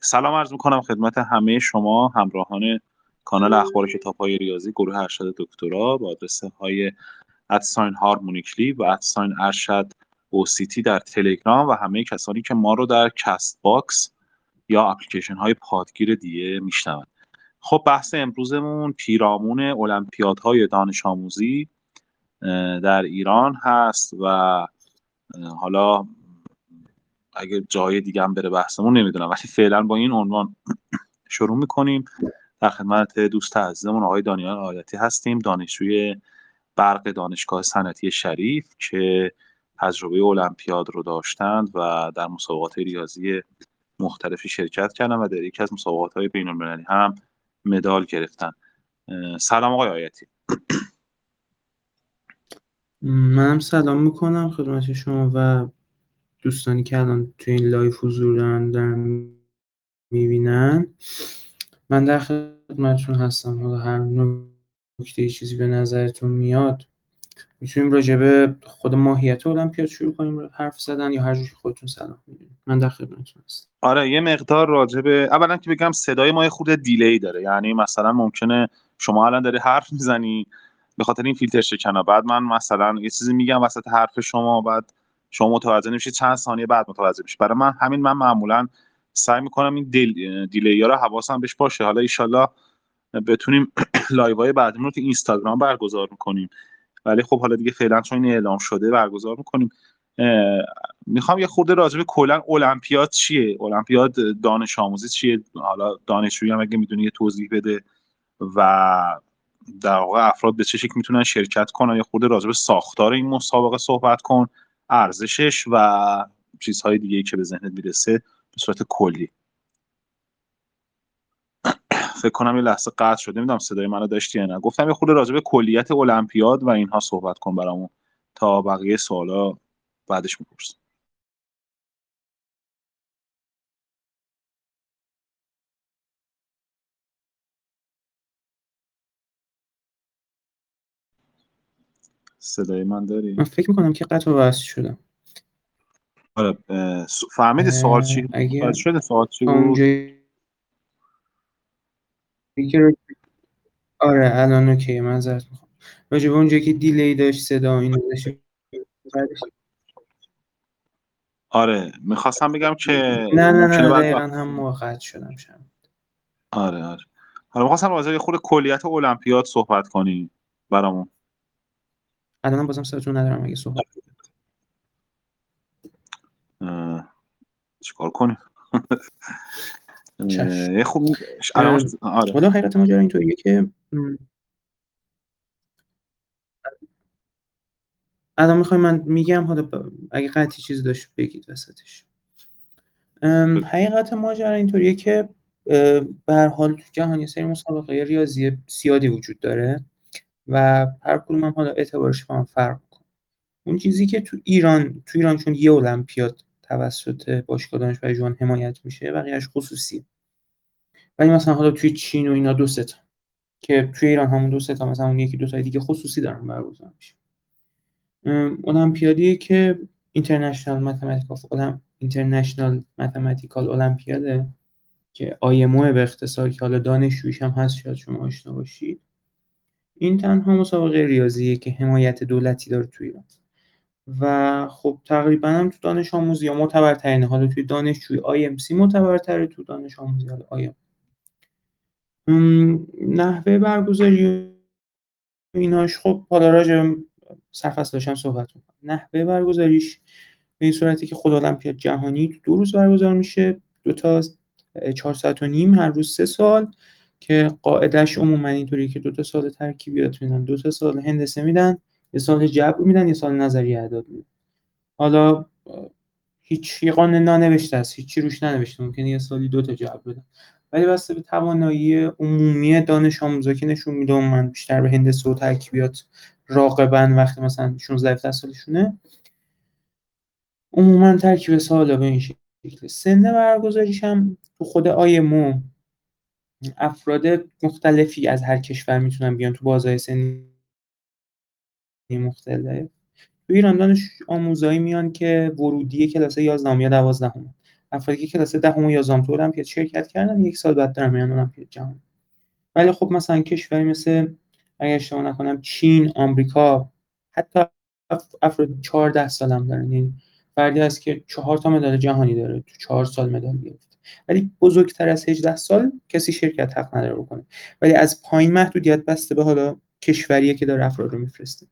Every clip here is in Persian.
سلام عرض می‌کنم خدمت همه شما همراهان کانال اخبار کتاب های ریاضی گروه ارشد دکترا با آدرس های اد ساین harmonically و اد ساین ارشد اوسیتی در تلگرام و همه کسانی که ما رو در کست باکس یا اپلیکیشن های پادگیر دیگه میشنوند خب بحث امروزمون پیرامون المپیادهای دانش آموزی در ایران هست و حالا اگه جای دیگه هم بره بحثمون نمی‌دونم ولی فعلا با این عنوان شروع می‌کنیم. در خدمت دوست عزیزمون آقای دانیال آیتی هستیم دانشجوی برق دانشگاه صنعتی شریف که تجربه المپیاد رو داشتند و در مسابقات ریاضی مختلفی شرکت کردن و در یکی از مسابقات های بین المللی هم مدال گرفتن. سلام آقای آیتی. منم سلام می‌کنم خدمت شما و دوستانی که الان تو این لایو حضور دارن دارن می‌بینن. من در خدمتتون هستم. حالا هر نکته چیزی به نظرتون میاد می‌تونیم راجع به خود ماهیت المپیاد شروع کنیم حرف زدن یا هر جوری خودتون صلاح می‌دونید. من در خدمتتون هستم. آره یه مقدار راجع به اولا که بگم صدای ما خود delay ی داره. یعنی مثلا ممکنه شما الان داری حرف می‌زنی به خاطر این فیلتر شکنه بعد من مثلا یه چیزی میگم وسط حرف شما بعد شما متوجه نمیشید چند ثانیه بعد متوجه میشید برای من همین من معمولا سعی می‌کنم این دیل delay ها رو حواسم بهش باشه. حالا ایشالله بتونیم لایو های بعدمون رو تو اینستاگرام برگزار می‌کنیم. ولی خب حالا دیگه فعلا چون این اعلام شده برگزار می‌کنیم. می‌خوام یه خورده راجع به کلا المپیاد چیه؟ المپیاد دانش آموزی چیه؟ حالا دانشجویی هم اگه می‌دونی یه توضیح بده و در واقع افراد به چه شکل می‌تونن شرکت کنن. یا خورده راجع به ساختار این مسابقه صحبت کن. ارزشش و چیزهای دیگه که به ذهنت می‌رسه به صورت کلی. فکر کنم یه لحظه قطع شده نمی‌دونم صدای منو داشتی یا نه. گفتم یه خورده راجع به کلیت المپیاد و اینها صحبت کن برامون تا بقیه سوالا بعدش می‌پرسم. صدای من داری؟ من فکر می‌کنم که قطع وصل شدم آره فهمیدی سوال چی؟ اگه شده سوال چی بود؟ آره الان اوکی معذرت می‌خوام راجع به اونجایی که دیلی داشت صدا داشت آره می‌خواستم بگم که نه نه نه بعد دقیقا هم موقعت شدم شم آره آره حالا می‌خواستم راجع به خود کلیت المپیاد صحبت کنی برامون الان بازم صداتون ندارم اگه صحبت چیکار کنیم؟ آره. حالا حقیقت ماجرا اینطوریه که الان می‌خوای من میگم حالا اگه قطعی چیزی داشت بگید وسطش. حقیقت ماجرا اینطوریه که به هر حال تو جهان یه سری مسابقه ریاضی زیادی وجود داره. و هر کدوم هم حالا اعتبارش با هم فرق می‌کنه. اون چیزی که تو ایران تو ایران چون یه المپیاد توسط باشگاه دانشگاه جوان حمایت میشه بقیهش خصوصی ولی مثلا حالا توی چین و اینا دو تا. که توی ایران همون دو تا مثلا اون یکی دو تا دیگه خصوصی دارن برگزار میشه. ام، المپیادیه که اینترنشنال متمتیکال اولم اینترنشنال متمتیکال المپیاده که آیمو به اختصار که حالا دانشجویش هم هست شاید شما آشنا باشید. این تنها مسابقه ریاضیه که حمایت دولتی داره تو ایران. و خب تقریبا هم تو دانش آموزی یا معتبرترین حالا توی دانشجوی IMC معتبرتره تو دانش آموزی حالا آیا نحوه برگزاری ایناش خب حالا راجع سرفصل داشتم صحبت می‌کنم. نحوه برگزاریش به این صورتی که خود المپیاد جهانی دو روز برگزار میشه دو تا چهار ساعت و نیم هر روز سه سال. که قاعدش عموما اینطوری که دو تا سال ترکیبیات میدن دو تا سال هندسه میدن یه سال جبر میدن یه سال نظریه اعداد میدن. حالا هیچ یه قانون نانوشته است هیچی روش ننوشته ممکنه یه سالی دو تا جبر بدن. ولی بسته به توانایی عمومی دانش آموزا که نشون میده من بیشتر به هندسه و ترکیبات راغبن وقتی مثلا 16 17 سالشونه عموما ترکیب سوالا به این شکل. سن برگزاریش هم تو خود آیمو افراد مختلفی از هر کشور می‌تونن بیان تو بازهای سنی مختلف. تو ایران دانش آموزایی میان که ورودی کلاس 11 یا 12 هم. افرادی که کلاس دهم و یازدهم تو المپیاد شرکت کردن یک سال بعد دارن میان المپیاد جهانی ولی خب مثلا کشوری مثل اگر اشتباه نکنم چین آمریکا حتی افراد 14 سال هم دارن. یعنی فردی هست که چهار تا مدال جهانی داره. تو چهار سال مدال گرفت ولی بزرگتر از 18 سال کسی شرکت حق نداره بکنه. ولی از پایین محدودیت بسته به حالا کشوریه که داره افراد رو میفرسته.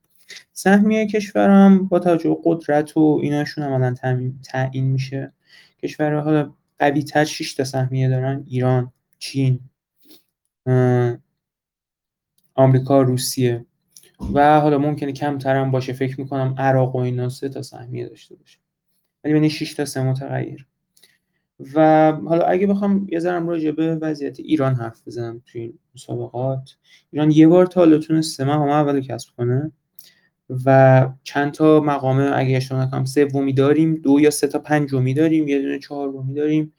سهمیه کشورم با توجه به قدرت و ایناشون عملا تعیین میشه. کشورها حالا قوی تر 6 تا سهمیه دارن. ایران چین آمریکا روسیه. و حالا ممکنه کمتر هم باشه. فکر می‌کنم عراق و اینا سه تا سهمیه داشته باشه. ولی بین 6 تا سه متغیر. و حالا اگه بخوام یه ذرم راجع به وضعیت ایران حرف بزنم توی این مسابقات. ایران یه بار تا حالا تونسته مقام اول کسب کنه و چند تا مقام اگه اشتباه نکنم سومی داریم دو یا سه تا پنجمی داریم یه دونه چهارمی داریم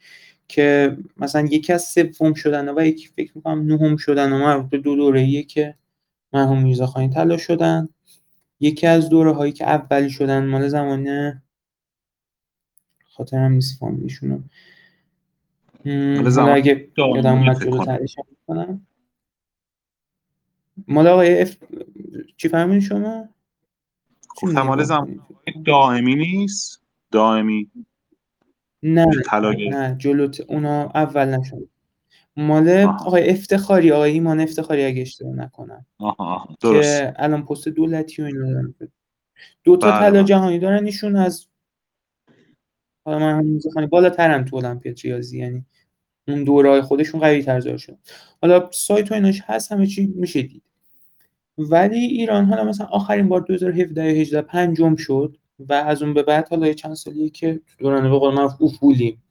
که مثلا یکی از سوم شدن و یکی فکر می‌کنم نهم شدن و مربوط به دو دوره ایه که مرحوم میرزا خانی طلا شدن. یکی از دوره هایی که اولی شدن مال زمان خاطرم نیست فامیلیشونو حالا اگه یادم اومد جلو تعریش کنم مال آقای اف... چی فهمین شما؟ گفتم مال زمان دائمی نیست. دائمی. نه نه جلوت اونا اول نشد. مال آقای افتخاری آقای ایمان افتخاری اگه اشتباه نکنم. آها درست که الان پست دولتی و اینا دارن. دو تا بله، طلا بله. جهانی دارن ایشون از حالا من هم بالاترن تو المپیاد ریاضی یعنی اون دورهای خودشون قوی تر شد حالا سایت و ایناش هست همه چی میشه دید. ولی ایران حالا مثلا آخرین بار 2017 یا 18 پنجم شد و از اون به بعد حالا چند سالیه که دوران به قول معروف افولیم.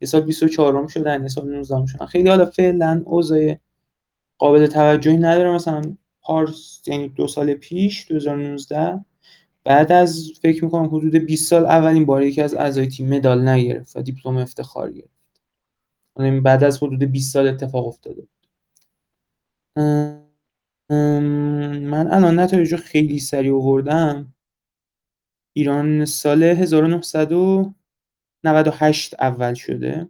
یه سال 24 م شدن یه سال 19 شدن. خیلی حالا فعلا اوضاع قابل توجهی نداره. مثلا پارس یعنی دو سال پیش 2019 بعد از فکر می‌کنم حدود 20 سال اولین بار یکی از اعضای تیم مدال نگرفت و دیپلم افتخار گرفت. بعد از حدود 20 سال اتفاق افتاده من الان نتایج خیلی سریع آوردم. ایران سال 1998 اول شده.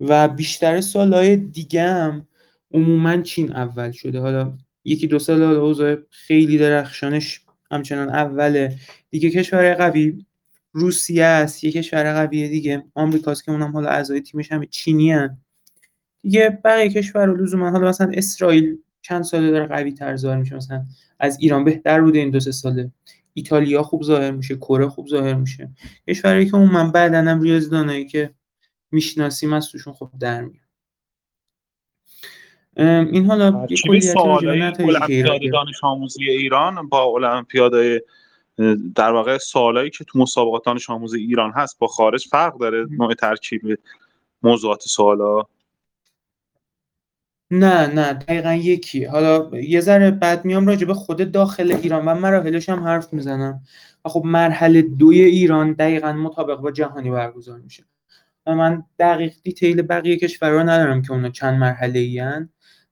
و بیشتر سالهای دیگه هم عموما چین اول شده. حالا یکی دو سال اوضاع خیلی درخشانش همچنان اوله. دیگه کشور قوی. روسیه است یه کشور قوی دیگه. آمریکاست که اونم حالا اعضای تیمش همه چینی هن. دیگه بقیه کشور رو لزوما حالا مثلا اسرائیل چند ساله داره قوی تر ظاهر میشه. مثلا از ایران بهتر بوده این دو سه ساله. ایتالیا خوب ظاهر میشه کره خوب ظاهر میشه. کشوری که اون من بعدن هم ریاضیدانایی که می‌شناسیم از توشون خوب در میاد. این حالا یه کلیت دانش آموزی ایران با المپیادهای در واقع سوالایی که تو مسابقات دانش آموزی ایران هست با خارج فرق داره نوع ترکیب موضوعات سوالا؟ نه نه دقیقا یکی. حالا یه ذره بعد میام راجع به خود داخل ایران و مراحلش هم حرف می‌زنم. و خب مرحله دوی ایران دقیقا مطابق با جهانی برگزار میشه. و من دقیق دیتیل بقیه کشورها ندارم که اونا چند مرحله ای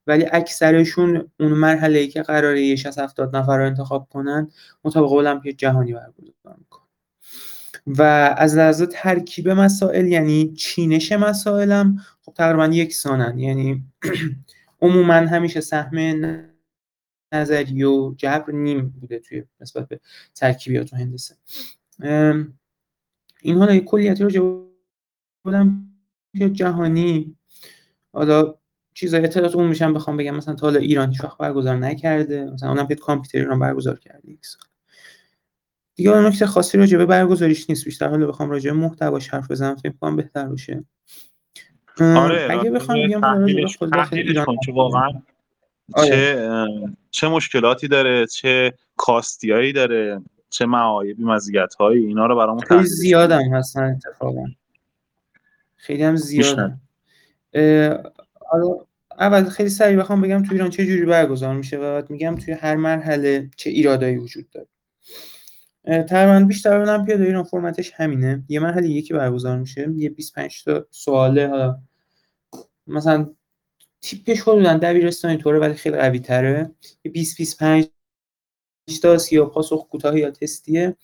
ولی اکثرشون اون مرحله ای که قراره یه 60 70 نفر رو انتخاب کنن مطابق المپیاد جهانی برگزار می‌کنن. و از لحاظ ترکیب مسائل یعنی چینش مسائلم خب تقریبا یکسانن. یعنی عموما همیشه سهم نظری و جبر نیم بوده توی نسبت به ترکیبیات و هندسه. این حالا کلیتی رو بودم جهانی حالا چیزای اطلاعات اون میشم بخوام بگم مثلا تا حالا ایران هیچ وقت برگزار نکرده مثلا اونم کامپیوتر ایران برگزار کرده. یک سال دیگه اون نکته خاصی راجع به برگزاریش نیست بیشتر حالا بخوام راجع به محتواش حرف بزنم فکر کنم بهتر باشه. آره اگه بخوام بگم ایران چه واقعا آره. چه چه مشکلاتی داره چه کاستیایی داره چه معایبی مزیت‌هایی اینا رو برامون خیلی زیادم هستن اتفاقا. خیلی هم زیادن حالا اول خیلی سریع بخوام بگم تو ایران چه جوری برگزار میشه و بعد میگم توی هر مرحله چه ایرادایی وجود داره. تقریبا بیشتر المپیاد ایران فرمتش همینه. یه مرحله یکی برگزار میشه یه 25 تا سواله حالا مثلا تیپش حدودا دبیرستانی طوره ولی خیلی قوی تره یه 20 25 تا سیاه پاسخ کوتاه یا تستیه.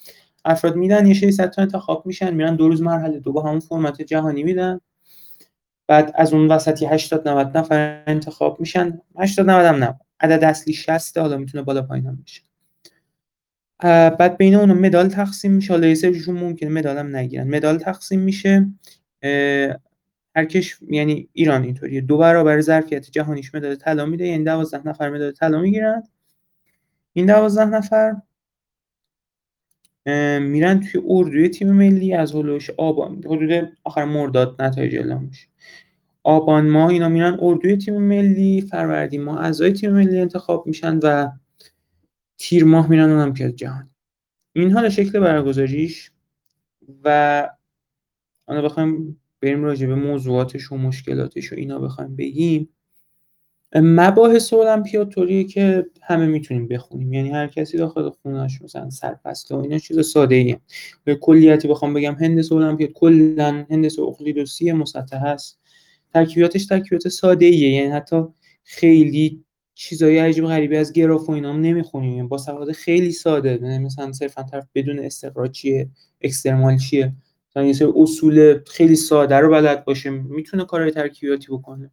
افراد میدن یه 600 تا انتخاب میشن میرن دو روز مرحله دو با همون فرمت جهانی میدن. بعد از اون وسطی 80 90 نفر انتخاب میشن. 80 90 هم نه. عدد اصلی 60 حالا می‌تونه بالا پایین هم بشه بعد بین اون مدال تقسیم میشه. حالا یه ممکنه مدال هم نگیرن. مدال تقسیم میشه هر کش یعنی ایران اینطوریه. دو برابر ظرفیت جهانیش مدال طلا میده یعنی 12 نفر مدال طلا می‌گیرن. این 12 نفر میرن توی اردوی تیم ملی از هلوش آبان حدود آخر مرداد نتایج اعلام میشه. آبان ماه اینا میرن اردوی تیم ملی فروردین ماه اعضای تیم ملی انتخاب میشن و تیر ماه میرن المپیاد جهانی این حالا شکل برگزاریش و حالا بخوایم بریم راجع به موضوعاتش و مشکلاتش و اینا بخوایم بگیم. مباحث المپیاد طوریه که همه می‌تونیم بخونیم. یعنی هر کسی داخل خونهش مثلا سرفصل و اینا چیز ساده ای به کلیتی بخوام بگم هندسه المپیاد کلا هندسه اقلیدوسی مسطح هست ترکیباتش ترکیبات ساده ایه یعنی حتی خیلی چیزای عجیب غریبی از گراف و اینا هم نمی‌خونیم. یعنی با سواد خیلی ساده. یعنی مثلا صرفا طرف بدون استقرار چیه اکسترمال چیه. یه اصول خیلی ساده رو بلد باشه. می‌تونه کارهای ترکیباتی بکنه.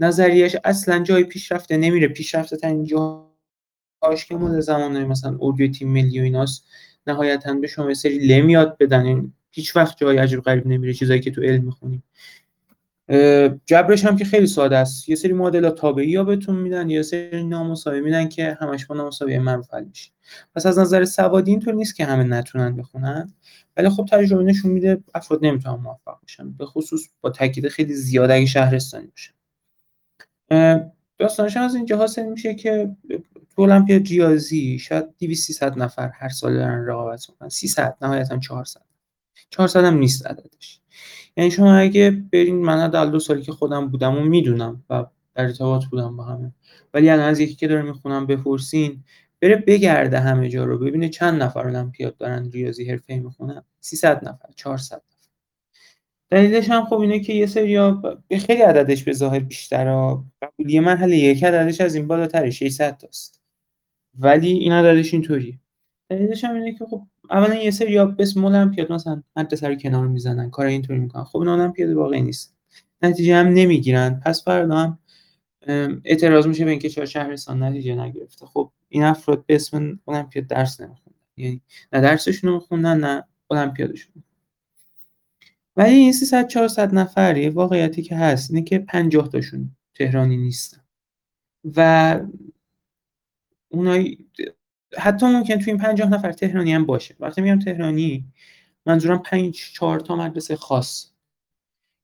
نظریش اصلا جای پیشرفته نمیره. پیشرفته ترین جاهاش که مال زمان مثلا اردوی تیم ملی و ایناست. نهایتا به شما سری لم یاد بدن. یعنی هیچ وقت جای عجیب غریب نمیره. چیزایی که تو علم می‌خونیم جبرش هم که خیلی ساده است. یه سری معادلات تابعی ها بهتون میدن. یه سری نامساوی میدن که همش با نامساوی حل میشه. پس از نظر سوادی اینطور نیست که همه نتونن بخونن. ولی خب تجربه نشون میده افراد نمی‌تونن موفق بشن. به خصوص با تاکید خیلی زیاد اگه شهرستانی باشه داستانش از اینجا حاصل میشه که تو المپیاد ریاضی شاید 200 300 نفر هر سال دارن رقابت می‌کنن. 300 نهایتا 400 400 هم نیست عددش. یعنی شما اگه برین من حداقل دو سالی که خودم بودم و می‌دونم و در ارتباط بودم با همه. ولی الان از یکی که داره می‌خونم بپرسین بره بگرده همه جا رو ببینه چند نفر المپیاد دارن ریاضی حرفه‌ای می‌خونن. 300 نفر 400 دلیلش هم خب اینه که یه سری به خیلی عددش به ظاهر بیشتر قبولی مرحله یک عددش از این بالاتر 600 تاست. ولی این عددش اینطوریه دلیلش هم اینه که خب اولا یه سری یا به اسم المپیاد مثلا مدرسه رو کنار می‌زنن کار اینطوری می‌کنن. خب این المپیاد واقعی نیست. نتیجه هم نمی‌گیرن. پس فردا هم اعتراض میشه به اینکه چرا شهرستان نتیجه نگرفته. خب این افراد به اسم المپیاد درس نمیخوندن. یعنی نه درسشون رو نه المپیادشون ولی این 300 400 نفر یه واقعیتی که هست اینه که 50 تاشون تهرانی نیستن. و اونای حتی ممکن تو این 50 نفر تهرانی هم باشه. وقتی میگم تهرانی منظورم 5 4 تا مدرسه خاص.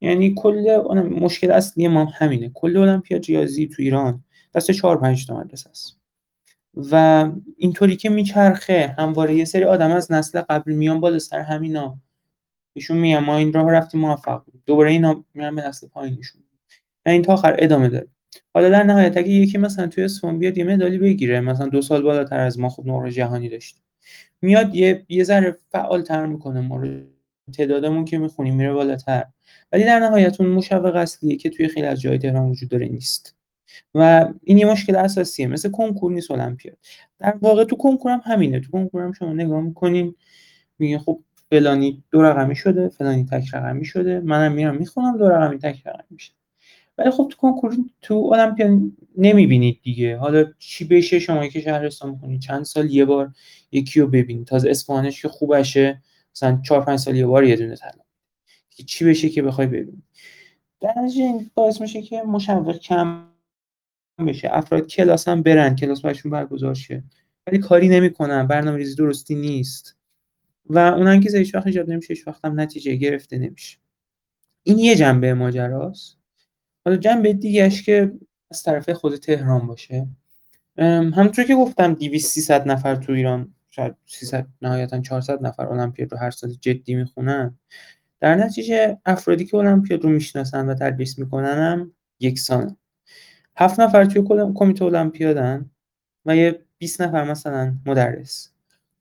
یعنی کل مشکل اصلی ما همینه. کل المپیاد ریاضی تو ایران دست 4 5 تا مدرسه است. و اینطوری که میچرخه همواره یه سری آدم از نسل قبل میان بالا سر همینا. ایشون میگن ما این راه رفتیم موفق بود دوباره اینا میرن به نسل پایینشون و این تا آخر ادامه داره. حالا در نهایت اگه یکی مثلا توی اسفان بیاد یه مدالی بگیره مثلا دو سال بالاتر از ما خب نقره جهانی داشت میاد یه یه ذره فعال تر می‌کنه ما رو. تعدادمون که می‌خونیم میره بالاتر. ولی در نهایت اون مشوق اصلیه که توی خیلی از جای تهران وجود داره نیست. و این یه مشکل اساسیه. مثل کنکور نیست المپیاد. در واقع تو کنکور هم همینه. تو کنکور هم شما نگاه می‌کنین میگه خب فلانی دو رقمی شده فلانی تک رقمی شده. منم میرم می‌خونم دو رقمی تک رقمی میشه. ولی خب تو کنکور تو المپیاد نمی‌بینید دیگه. حالا چی بشه؟ شما که شهرستان می‌کنید چند سال یه بار یکی رو ببینید تازه اسپانش که خوبشه مثلا چهار پنج سال یه بار یه دونه طلا. چی بشه که بخوای ببینید در این باعث میشه که مشوق کم بشه. افراد کلاس هم برن کلاس برشون برگزار شه. ولی کاری نمی‌کنن. برنامه ریزی درستی نیست. و اون انگیزه هیچ وقت ایجاد نمیشه هیچ وقت هم نتیجه گرفته نمیشه. این یه جنبه ماجراست. حالا جنبه دیگهش که از طرف خود تهران باشه. همونطور که گفتم 200 300 نفر تو ایران شاید 300 نهایتا 400 نفر المپیاد رو هر سال جدی می‌خونن. در نتیجه افرادی که المپیاد رو می‌شناسن و تدریس می‌کنن هم یکسان هفت نفر توی کمیته المپیادن و یه 20 نفر مثلا مدرس.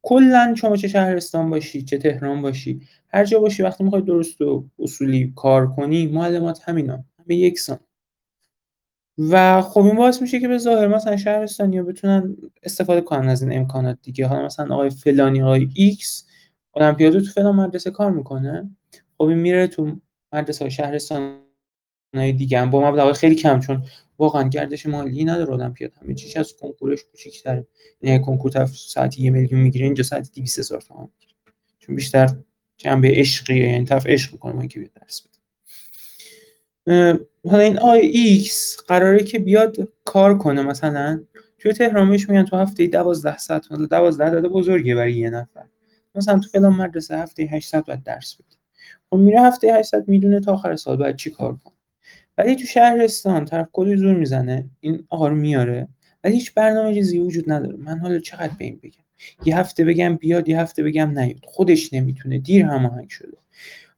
کلا شما چه شهرستان باشی چه تهران باشی هر جا باشی وقتی می‌خوای درست و اصولی کار کنی معلمات همینا همه یکسان. و خب این باعث میشه که بچه‌های مثلا شهرستانی بتونن استفاده کنن از این امکانات دیگه. حالا مثلا آقای فلانی آقای ایکس المپیاد تو فلان مدرسه کار می‌کنه. خب این میره تو مدرسه شهرستان دیگه هم. با مبلغ خیلی کم چون واقعا گردش مالی نداره المپیاد. همه چیز از کنکورش کوچیک‌تره. یعنی کنکور طرف ساعتی یه میلیون می‌گیره اینجا ساعتی 200 هزار تومان چون بیشتر جنبه عشقیه یعنی طرف عشق می‌کنه من که درس بده. حالا این آقای ایکس قراره که بیاد کار کنه مثلا. توی تهران بهش میگن تو هفته 12 ساعت مثلا 12 عدد بزرگه برای یه نفر. مثلا تو فلان مدرسه هفته 8 ساعت باید درس بده. خب میره هفته 8 ساعت می‌دونه تا آخر سال باید چی کار کنه. ولی تو شهرستان طرف کلی زور می‌زنه. این آقا رو میاره. ولی هیچ برنامه ریزی وجود نداره. من حالا چقدر به این بگم؟ یه هفته بگم بیاد یه هفته بگم نیاد. خودش نمی‌تونه. دیر هماهنگ شده.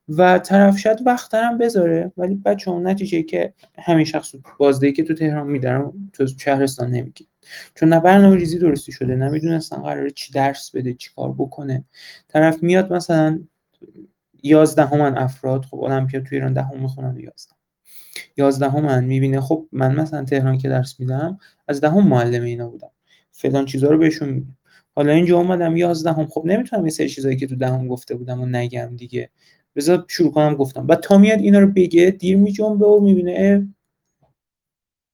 و طرف شاید وقت هم بذاره ولی بچه اون نتیجه که همین شخص بازدهی که تو تهران میدارم تو شهرستان نمیگی چون نه برنامه ریزی درستی شده نمی‌دونستن قراره چی درس بده چی کار بکنه. طرف میاد مثلا یازدهمن افراد. خب المپیاد تو ایران دهم می‌خونن یازده یازدهمن می‌بینه. خب من مثلا تهران که درس میدم از دهم معلم اینا بودم. فلان چیزا رو بهشون میگم. حالا اینجا اومدم یازدهم. خب نمی‌تونم یه سری چیزایی که تو دهم گفته بودم و نگم دیگه. بذار شروع کنم گفتم. بعد تا میاد اینا رو بگه دیر میجنبه و می‌بینه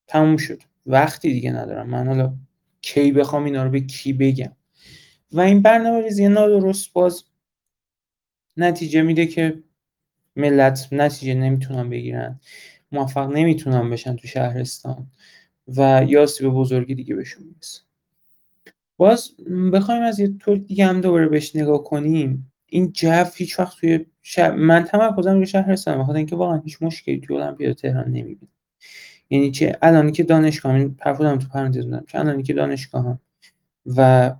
تموم شد. وقتی دیگه ندارم. من حالا کی بخوام اینا رو به کی بگم. و این برنامه ریزی نادرست باز نتیجه میده که ملت نتیجه نمی‌تونن بگیرن. موفق نمی‌تونن بشن تو شهرستان و یا به بزرگی دیگه بهشون می‌رسه. باز بخوایم از یه طور دیگه هم دوباره بهش نگاه کنیم. این جو هیچ وقت توی شهر... من تمرکزم روی شهرستان بخاطر اینکه واقعا هیچ مشکلی توی المپیاد تهران نمی‌بینم. یعنی چه الانی که دانشگاه این پرفودم تو پرانتز بودم. چه الانی که دانشگاهم و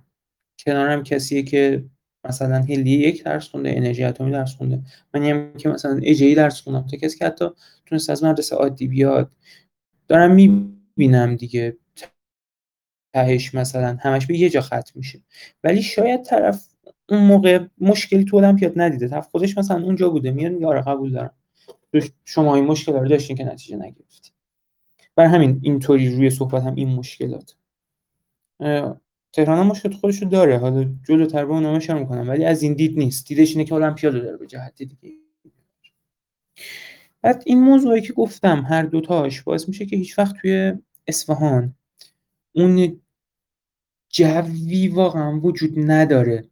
کنارم کسیه که مثلا هلی یک درس خونده انرژی اتمی درس خونده. من هم که مثلا اجی درس خوندم تا کسی که حتی تونست از مدرسه عادی بیاد دارم می‌بینم دیگه تهش مثلا همش به یه جا ختم میشه. ولی شاید طرف اون موقع مشکلی تو المپیاد ندیده. طرف خودش مثلا اونجا بوده میاد آره قبول دارم. شما این مشکل رو داشتین که نتیجه نگرفتید بر همین اینطوری روی صحبت هم این مشکلات. تهران هم مشکل رو داره. حالا جلوتر به اون اشاره می‌کنم ولی از این دید نیست. دیدش اینه که المپیاد داره به جهت دیگه. بعد این موضوعی که گفتم هر دوتاش باعث میشه که هیچ وقت توی اصفهان اون جوی واقعا وجود نداره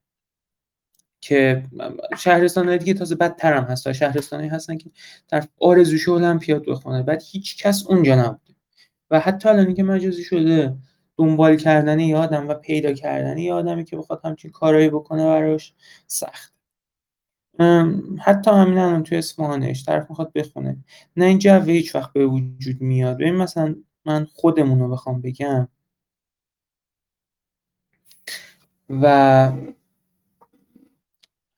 که شهرستان دیگه تازه بدتر هم هست شهرستانی هستن که در آرزوش المپیاد بخونه. بعد هیچ کس اونجا نبوده. و حتی الان که مجازی شده. دنبال کردن یه آدم و پیدا کردن یه آدمی که بخواد همچین کارایی بکنه براش سخت حتی همین الان توی اصفهانش طرف می‌خواد بخونه. نه این جوه هیچ وقت به وجود میاد. ببین مثلا من خودمون رو بخوام بگم. و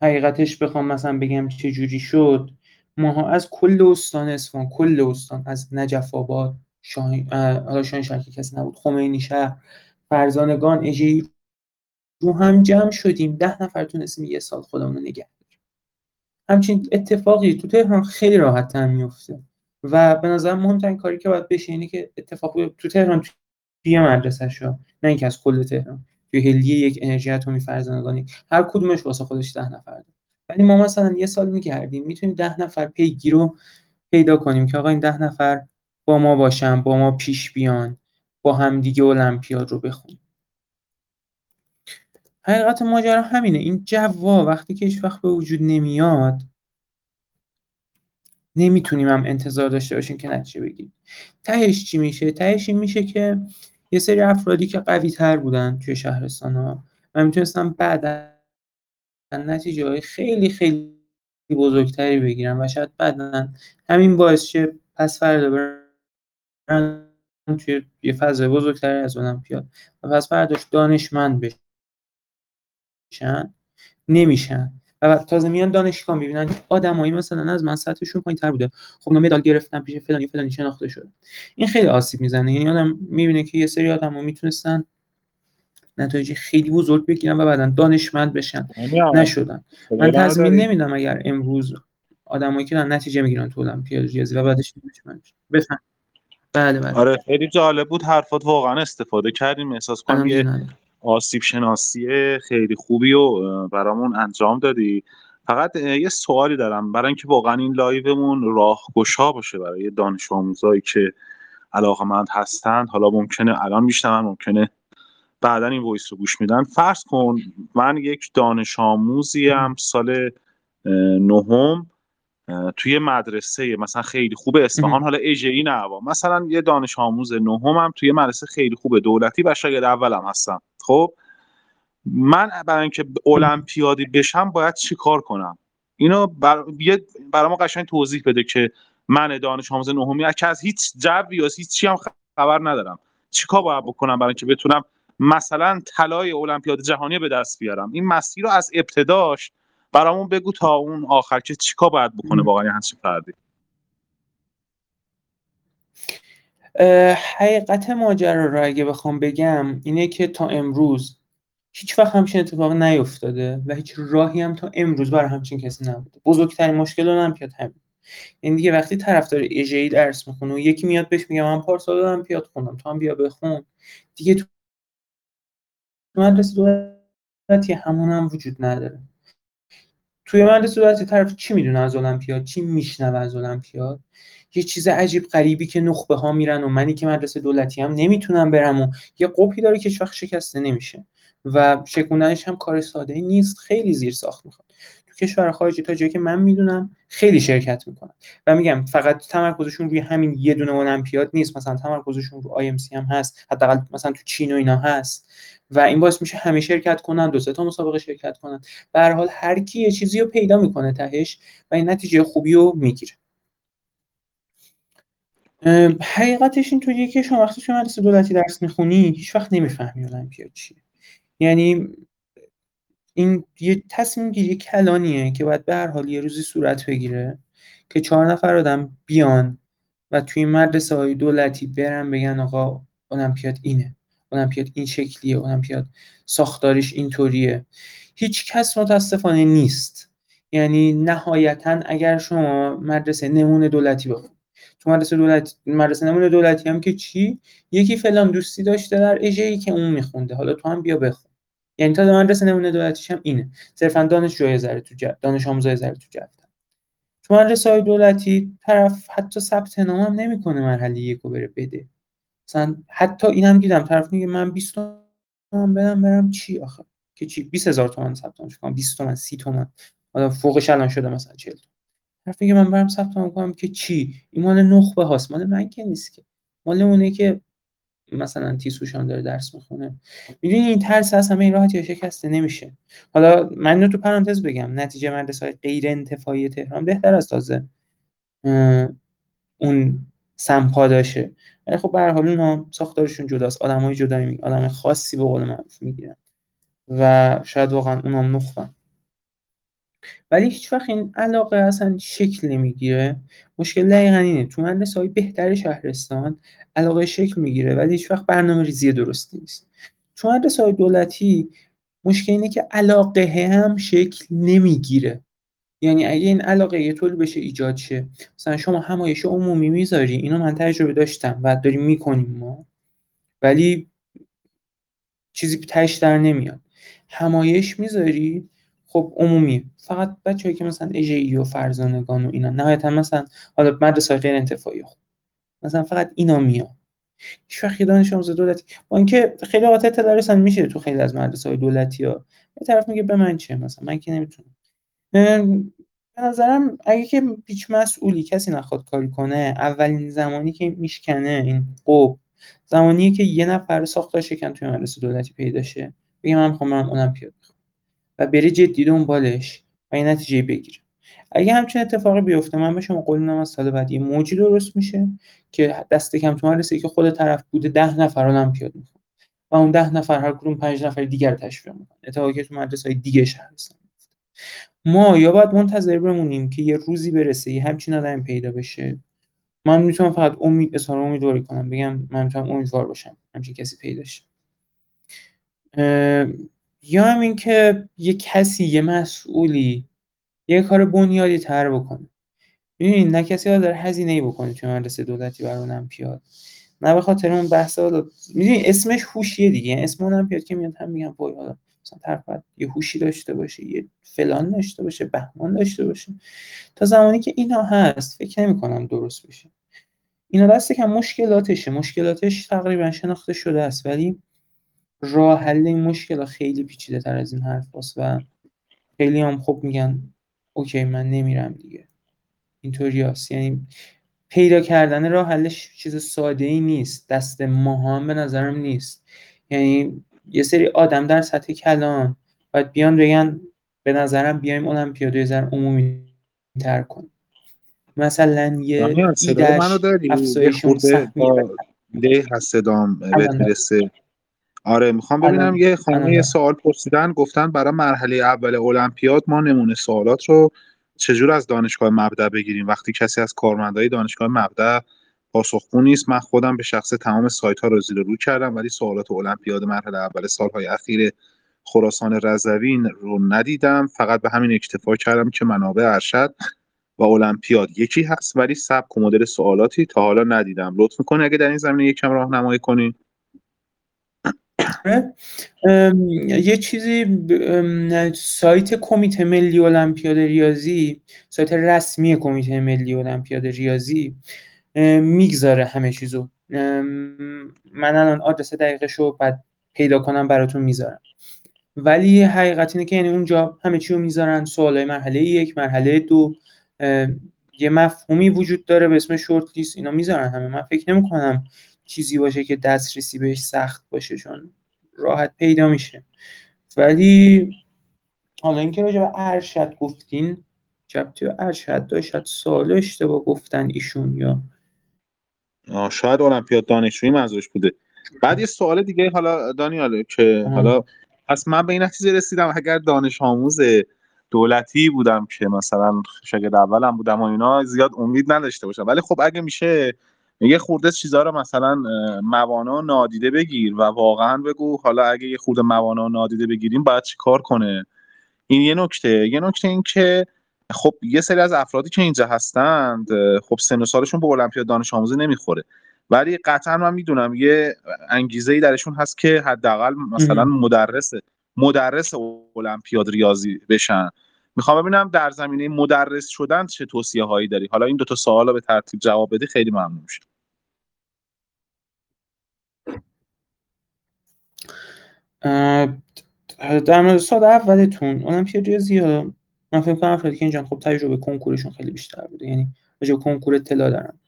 حقیقتش بخوام مثلا بگم چه جوری شد. ماها از کل استان اصفهان کل استان از نجف آباد شاهین حالا شاهین که کسی نبود خمینی شهر فرزانگان اجی رو هم جمع شدیم. ده نفر تونستیم یه سال خودمون رو نگه همچین اتفاقی تو تهران خیلی راحت تر میفته و به نظر مهمترین کاری که باید بشه اینه که اتفاق تو تهران توی مدرسه شو نه اینکه از کل تهران. توی هلیه یک انرژی اتمی فرزانگانی. هر کدومش واسه خودش ده نفر ده. ولی ما مثلا یه سال میگردیم می‌تونیم ده نفر پیگیر رو پیدا کنیم که آقا این ده نفر با ما باشن با ما پیش بیان با همدیگه المپیاد رو بخونیم. حقیقت ماجرا همینه. این جوا وقتی که هیچ وقت به وجود نمیاد نمی‌تونیم هم انتظار داشته باشیم که نتیجه بگیریم. تهش چی میشه؟ تهش این میشه که یه سری افرادی که قوی تر بودن توی شهرستان ها و می‌تونستن بعد نتیجه های خیلی خیلی بزرگتری بگیرن و شاید بعدا همین باعث شه پس فردا توی یه فضای بزرگتری از المپیاد و پس فرداش دانشمند بشن نمیشن. و تازه میان دانشگاه می‌بینن آدمایی مثلا از من سطحشون تر بوده. خب من مدال گرفتن پیش فلانی فلانی شناخته شده. این خیلی آسیب می‌زنه. یعنی آدم می‌بینه که یه سری آدما می‌تونستن نتایج خیلی بزرگ بگیرن و بعدا دانشمند بشن. نشدن. من تضمین نمیدم اگر امروز آدمایی که نتیجه می‌گیرن تو المپیاد ریاضی و بعدش دانشمند بفهم. بله بله. آره خیلی جالب بود حرفات واقعا استفاده کردیم. احساس کنم یه آسیب شناسی خیلی خوبی و برامون انجام دادی. فقط یه سوالی دارم. برای اینکه واقعا این لایومون راهگشا باشه برای دانش آموزایی که علاقمند هستند حالا ممکنه الان میشنون ممکنه بعدا این وایس رو گوش میدن. فرض کن من یک دانش آموزی هم سال نهم. توی مدرسه مثلا خیلی خوب اصفهان حالا ای نه مثلا یه دانش آموز نهم هم توی مدرسه خیلی خوب دولتی و شاید اولم هستم. خب؟ من برای اینکه المپیادی بشم باید چی کار کنم؟ اینو بر... برای ما قشنگ توضیح بده که من دانش آموز نهمی که از هیچ جوی یا هیچ چی هم خبر ندارم. چیکار باید بکنم برای اینکه بتونم مثلا طلای المپیاد جهانی به دست بیارم؟ این مسیر رو از ابتداش برامون بگو تا اون آخر که چیکار باید بکنه واقعا همچین فردی؟ حقیقت ماجرا رو اگه بخوام بگم اینه که تا امروز هیچ وقت همچین اتفاق نیفتاده و هیچ راهی هم تا امروز برای همچین کسی نبوده. بزرگترین مشکل المپیاد همین. این دیگه وقتی طرفدار ایجی درس می‌خونه و یکی میاد بهش میگه من پارسال المپیاد خوندم تو هم بیا بخون. دیگه تو مدرسه دولتی همون هم وجود نداره. توی مدرسه دولتی طرف چی می‌دونه از المپیاد؟ چی میشنوه از المپیاد؟ یه چیز عجیب غریبی که نخبه ها میرن و منی که مدرسه دولتی هم نمی‌تونم برم و یه قپی داره که وقت شکسته نمیشه و شکوندنش هم کار ساده نیست خیلی زیر ساخت می‌خواد. تو کشور خارجی تا جایی که من می‌دونم خیلی شرکت می‌کنن. و میگم فقط تمرکزشون روی همین یه دونه المپیاد نیست مثلا تمرکزشون رو آی هم هست حداقل مثلا تو چین و اینا هست. و این باعث میشه همه شرکت کنن دو سه تا مسابقه شرکت کنن. به هر حال هر کی یه چیزی رو پیدا می‌کنه تهش و این نتیجه خوبی رو می‌گیره. حقیقتش اینطوریه که شما وقتی شما مدرسه دولتی درس می‌خونی هیچ وقت نمی‌فهمی المپیاد چیه. یعنی این یه تصمیم گیری کلانیه که باید به هر حال یه روزی صورت بگیره که چهار نفر آدم بیان و توی مدرسه های دولتی برن بگن آقا المپیاد اینه. المپیاد این شکلیه المپیاد ساختارش اینطوریه. هیچ کس متاسفانه نیست. یعنی نهایتا اگر شما مدرسه نمونه دولتی بخون تو مدرسه دولتی مدرسه نمونه دولتی هم که چی؟ یکی فلان دوستی داشته در اژه‌ای که اون میخونده. حالا تو هم بیا بخون. یعنی تا مدرسه نمونه دولتیش هم اینه. صرفا دانشجوی ذره تو جد دانش آموزای ذره تو جد تو مدرسه های دولتی طرف حتی ثبت نام هم نمی‌کنه مرحله یکو بره بده. مثلا حتی اینم دیدم طرف میگه من 20 تومن بدم برم چی آخه؟ که چی؟ 20000 تومن ثبت نام کنم 20 تومن 30 تومن حالا فوقش الان شده مثلا 40 طرف میگه من برم ثبت نام کنم که چی؟ این مال نخبه هاست. مال من که نیست که. مال اونه که مثلا تیسوشان داره درس می‌خونه. می‌دونی این ترس از همه این راحتی شکسته نمیشه. حالا من تو پرانتز بگم. نتیجه مدرسه های غیر انتفاعی تهران بهتر از تازه. اون سمپا داشه. ولی خب به هر حال اونها ساختارشون جداست. آدمای جدایی می آدم خاصی به قول معروف می‌گیرن. و شاید واقعا اونام نخبن ولی هیچ وقت این علاقه اصلا شکل نمی‌گیره. مشکل دقیقا اینه. تو مدرسه های بهتر شهرستان علاقه شکل می‌گیره. ولی هیچ وقت برنامه ریزی درستی نیست. تو مدرسه های دولتی مشکل اینه که علاقه هم شکل نمی‌گیره. یعنی اگه این علاقه یه طول بشه ایجاد شه. مثلا شما همایش عمومی می‌ذاری اینو من تجربه داشتم. و داریم می‌کنیم ما. ولی چیزی تش در نمیاد. همایش می‌ذاری؟ خب عمومی. فقط بچه‌ای که مثلا اژه‌ای و فرزانگان و اینا نهایتا مثلا حالا مدرسه غیر انتفاعی خب مثلا فقط اینا میاد هیچ وقت دانش آموز دولتی با اینکه خیلی تدارس هم میشه تو خیلی از مدرسه های دولتی ها. یه طرف میگه به من چه؟ مثلا من که نمی‌تونم. به نظرم اگه که هیچ مسئولی کسی نخواد کاری کنه اولین زمانی که میشکنه این قب زمانیه که یه نفر ساختار شکن توی مدرسه دولتی پیدا شه بگه من می‌خوام برم اونم پیاده و بری جدی دنبالش و این نتیجه بگیره. اگه همچین اتفاقی بیفته من به شما قول میدم از سال بعد یه موجی درست میشه که دست کم تو مدرسه که خود طرف بوده ده نفر هم پیاده می‌کنه. و اون ده نفر هر کدوم پنج نفر دیگر تشویق می‌کنه. اتفاقی که تو مدرسه های دیگه شهر ما یا باید منتظر بمونیم که یه روزی برسه یه همچین آدم پیدا بشه. من می‌تونم فقط امید اظهار امیدواری کنم بگم من می‌تونم امیدوار باشم همچین کسی پیدا شه. یا هم این که یه کسی یه مسئولی یه کار بنیادی تر بکنه. ببینید نه کسی ها داره هزینه ای بکنه توی مدرسه دولتی بر اونم پیاد. نه به خاطر اون بحث می‌دونی اسمش هوشیه دیگه یعنی اسم المپیاد که میاد هم میگن وای مثلا طرف یه هوشی داشته باشه یه فلان داشته باشه بهمان داشته باشه. تا زمانی که اینا هست فکر نمی کنم درست بشه. اینا دست که مشکلاتشه. مشکلاتش تقریبا شناخته شده است ولی راه حل این مشکل خیلی پیچیده تر از این حرف و خیلی هم خوب میگن اوکی من نمیرم دیگه. اینطوری هست یعنی پیدا کردن راه حلش چیز ساده ای نیست. دست ما هم به نظرم نیست. یعنی یه سری آدم در سطح کلان باید بیان بگن به نظرم بیایم المپیاد یه ذره عمومی تر کن مثلا یه ایدش افزایش له هست صدام بهت می‌رسه. آره می‌خوام ببینم یه خانم یه سوال پرسیدن گفتن برای مرحله اول المپیاد ما نمونه سوالات رو چجور از دانشگاه مبدع بگیریم؟ وقتی کسی از کارمندای دانشگاه مبدع پاسخگو نیست. من خودم به شخص تمام سایت ها رو زیر رو کردم ولی سوالات المپیاد مرحله اول سالهای اخیر خراسان رضوی رو ندیدم. فقط به همین اکتفا کردم که منابع ارشد و المپیاد یکی هست ولی سبک و مدل سوالاتی تا حالا ندیدم. لطف می‌کنه اگه در این زمینه یکم راهنمایی کنین یه چیزی سایت کمیته ملی المپیاد ریاضی سایت رسمی کمیته ملی المپیاد ریاضی می‌گذاره همه چیزو. من الان آدرس دقیقش رو بعد پیدا کنم براتون می‌ذارم. ولی حقیقت اینه که یعنی اونجا همه چی رو می‌ذارن. سوالای مرحله یک مرحله دو یه مفهومی وجود داره به اسم شورت لیست. اینا می‌ذارن همه. من فکر نمی کنم چیزی باشه که دسترسی بهش سخت باشه چون راحت پیدا میشه. ولی حالا اینکه راجع به ارشد گفتین تو ارشد داشت سال اشتباه گفتن ایشون یا شاید المپیاد دانشجویی منظورش بوده. بعد یه سوال دیگه حالا دانیاله که حالا پس من به این نتیجه رسیدم اگر دانش آموز دولتی بودم که مثلا شاگرد اولم بودم و اینا زیاد امید نداشته باشم. ولی خب اگه میشه یه خورده چیزا رو مثلا موانا نادیده بگیر و واقعا بگو حالا اگه یه خورده موانا نادیده بگیریم باید چی کار کنه؟ این یه نکته. یه نکته این که خب یه سری از افرادی که اینجا هستند خب سن و سالشون به المپیاد دانش آموزی نمی‌خوره. ولی قطعا من می‌دونم یه انگیزه ای درشون هست که حداقل مثلا مدرس مدرس المپیاد ریاضی بشن. می‌خوام ببینم در زمینه مدرس شدن چه توصیه هایی داری؟ حالا این دو تا سوال به ترتیب جواب بدی خیلی ممنون میشه در مورد سال اولتون المپیاد ریاضی من فکر کنم که اینجا خب تجربه کنکورشون خیلی بیشتر بوده. یعنی راجع کنکور اطلاع دارم.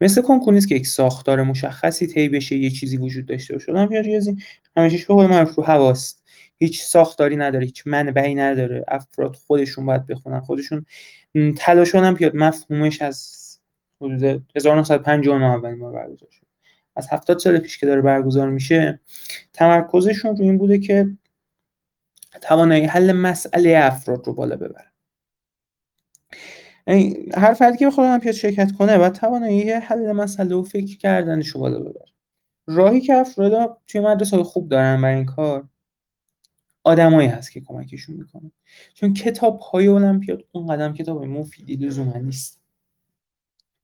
مثل کنکور نیست که یک ساختار مشخصی طی بشه یه چیزی وجود داشته باشه. المپیاد ریاضی همیشه به قول معروف رو هیچ ساختاری نداره هیچ منبعی نداره. افراد خودشون باید بخونن. خودشون تلاشون هم بیاد. مفهومش از حدود 1959 اولین بار برگزار شد. از 70 سال پیش که داره برگزار میشه تمرکزشون رو این بوده که توانایی حل مسئله افراد رو بالا ببره هر فردی که بخواد المپیاد شرکت کنه باید توانایی حل مسئله و فکر کردنش رو بالا ببره راهی که افراد توی مدرسه خوب دارن برای این کار آدمایی هست که کمکشون می‌کنه. چون کتاب های المپیاد اون قدم کتاب مفیدی لزوما نیست.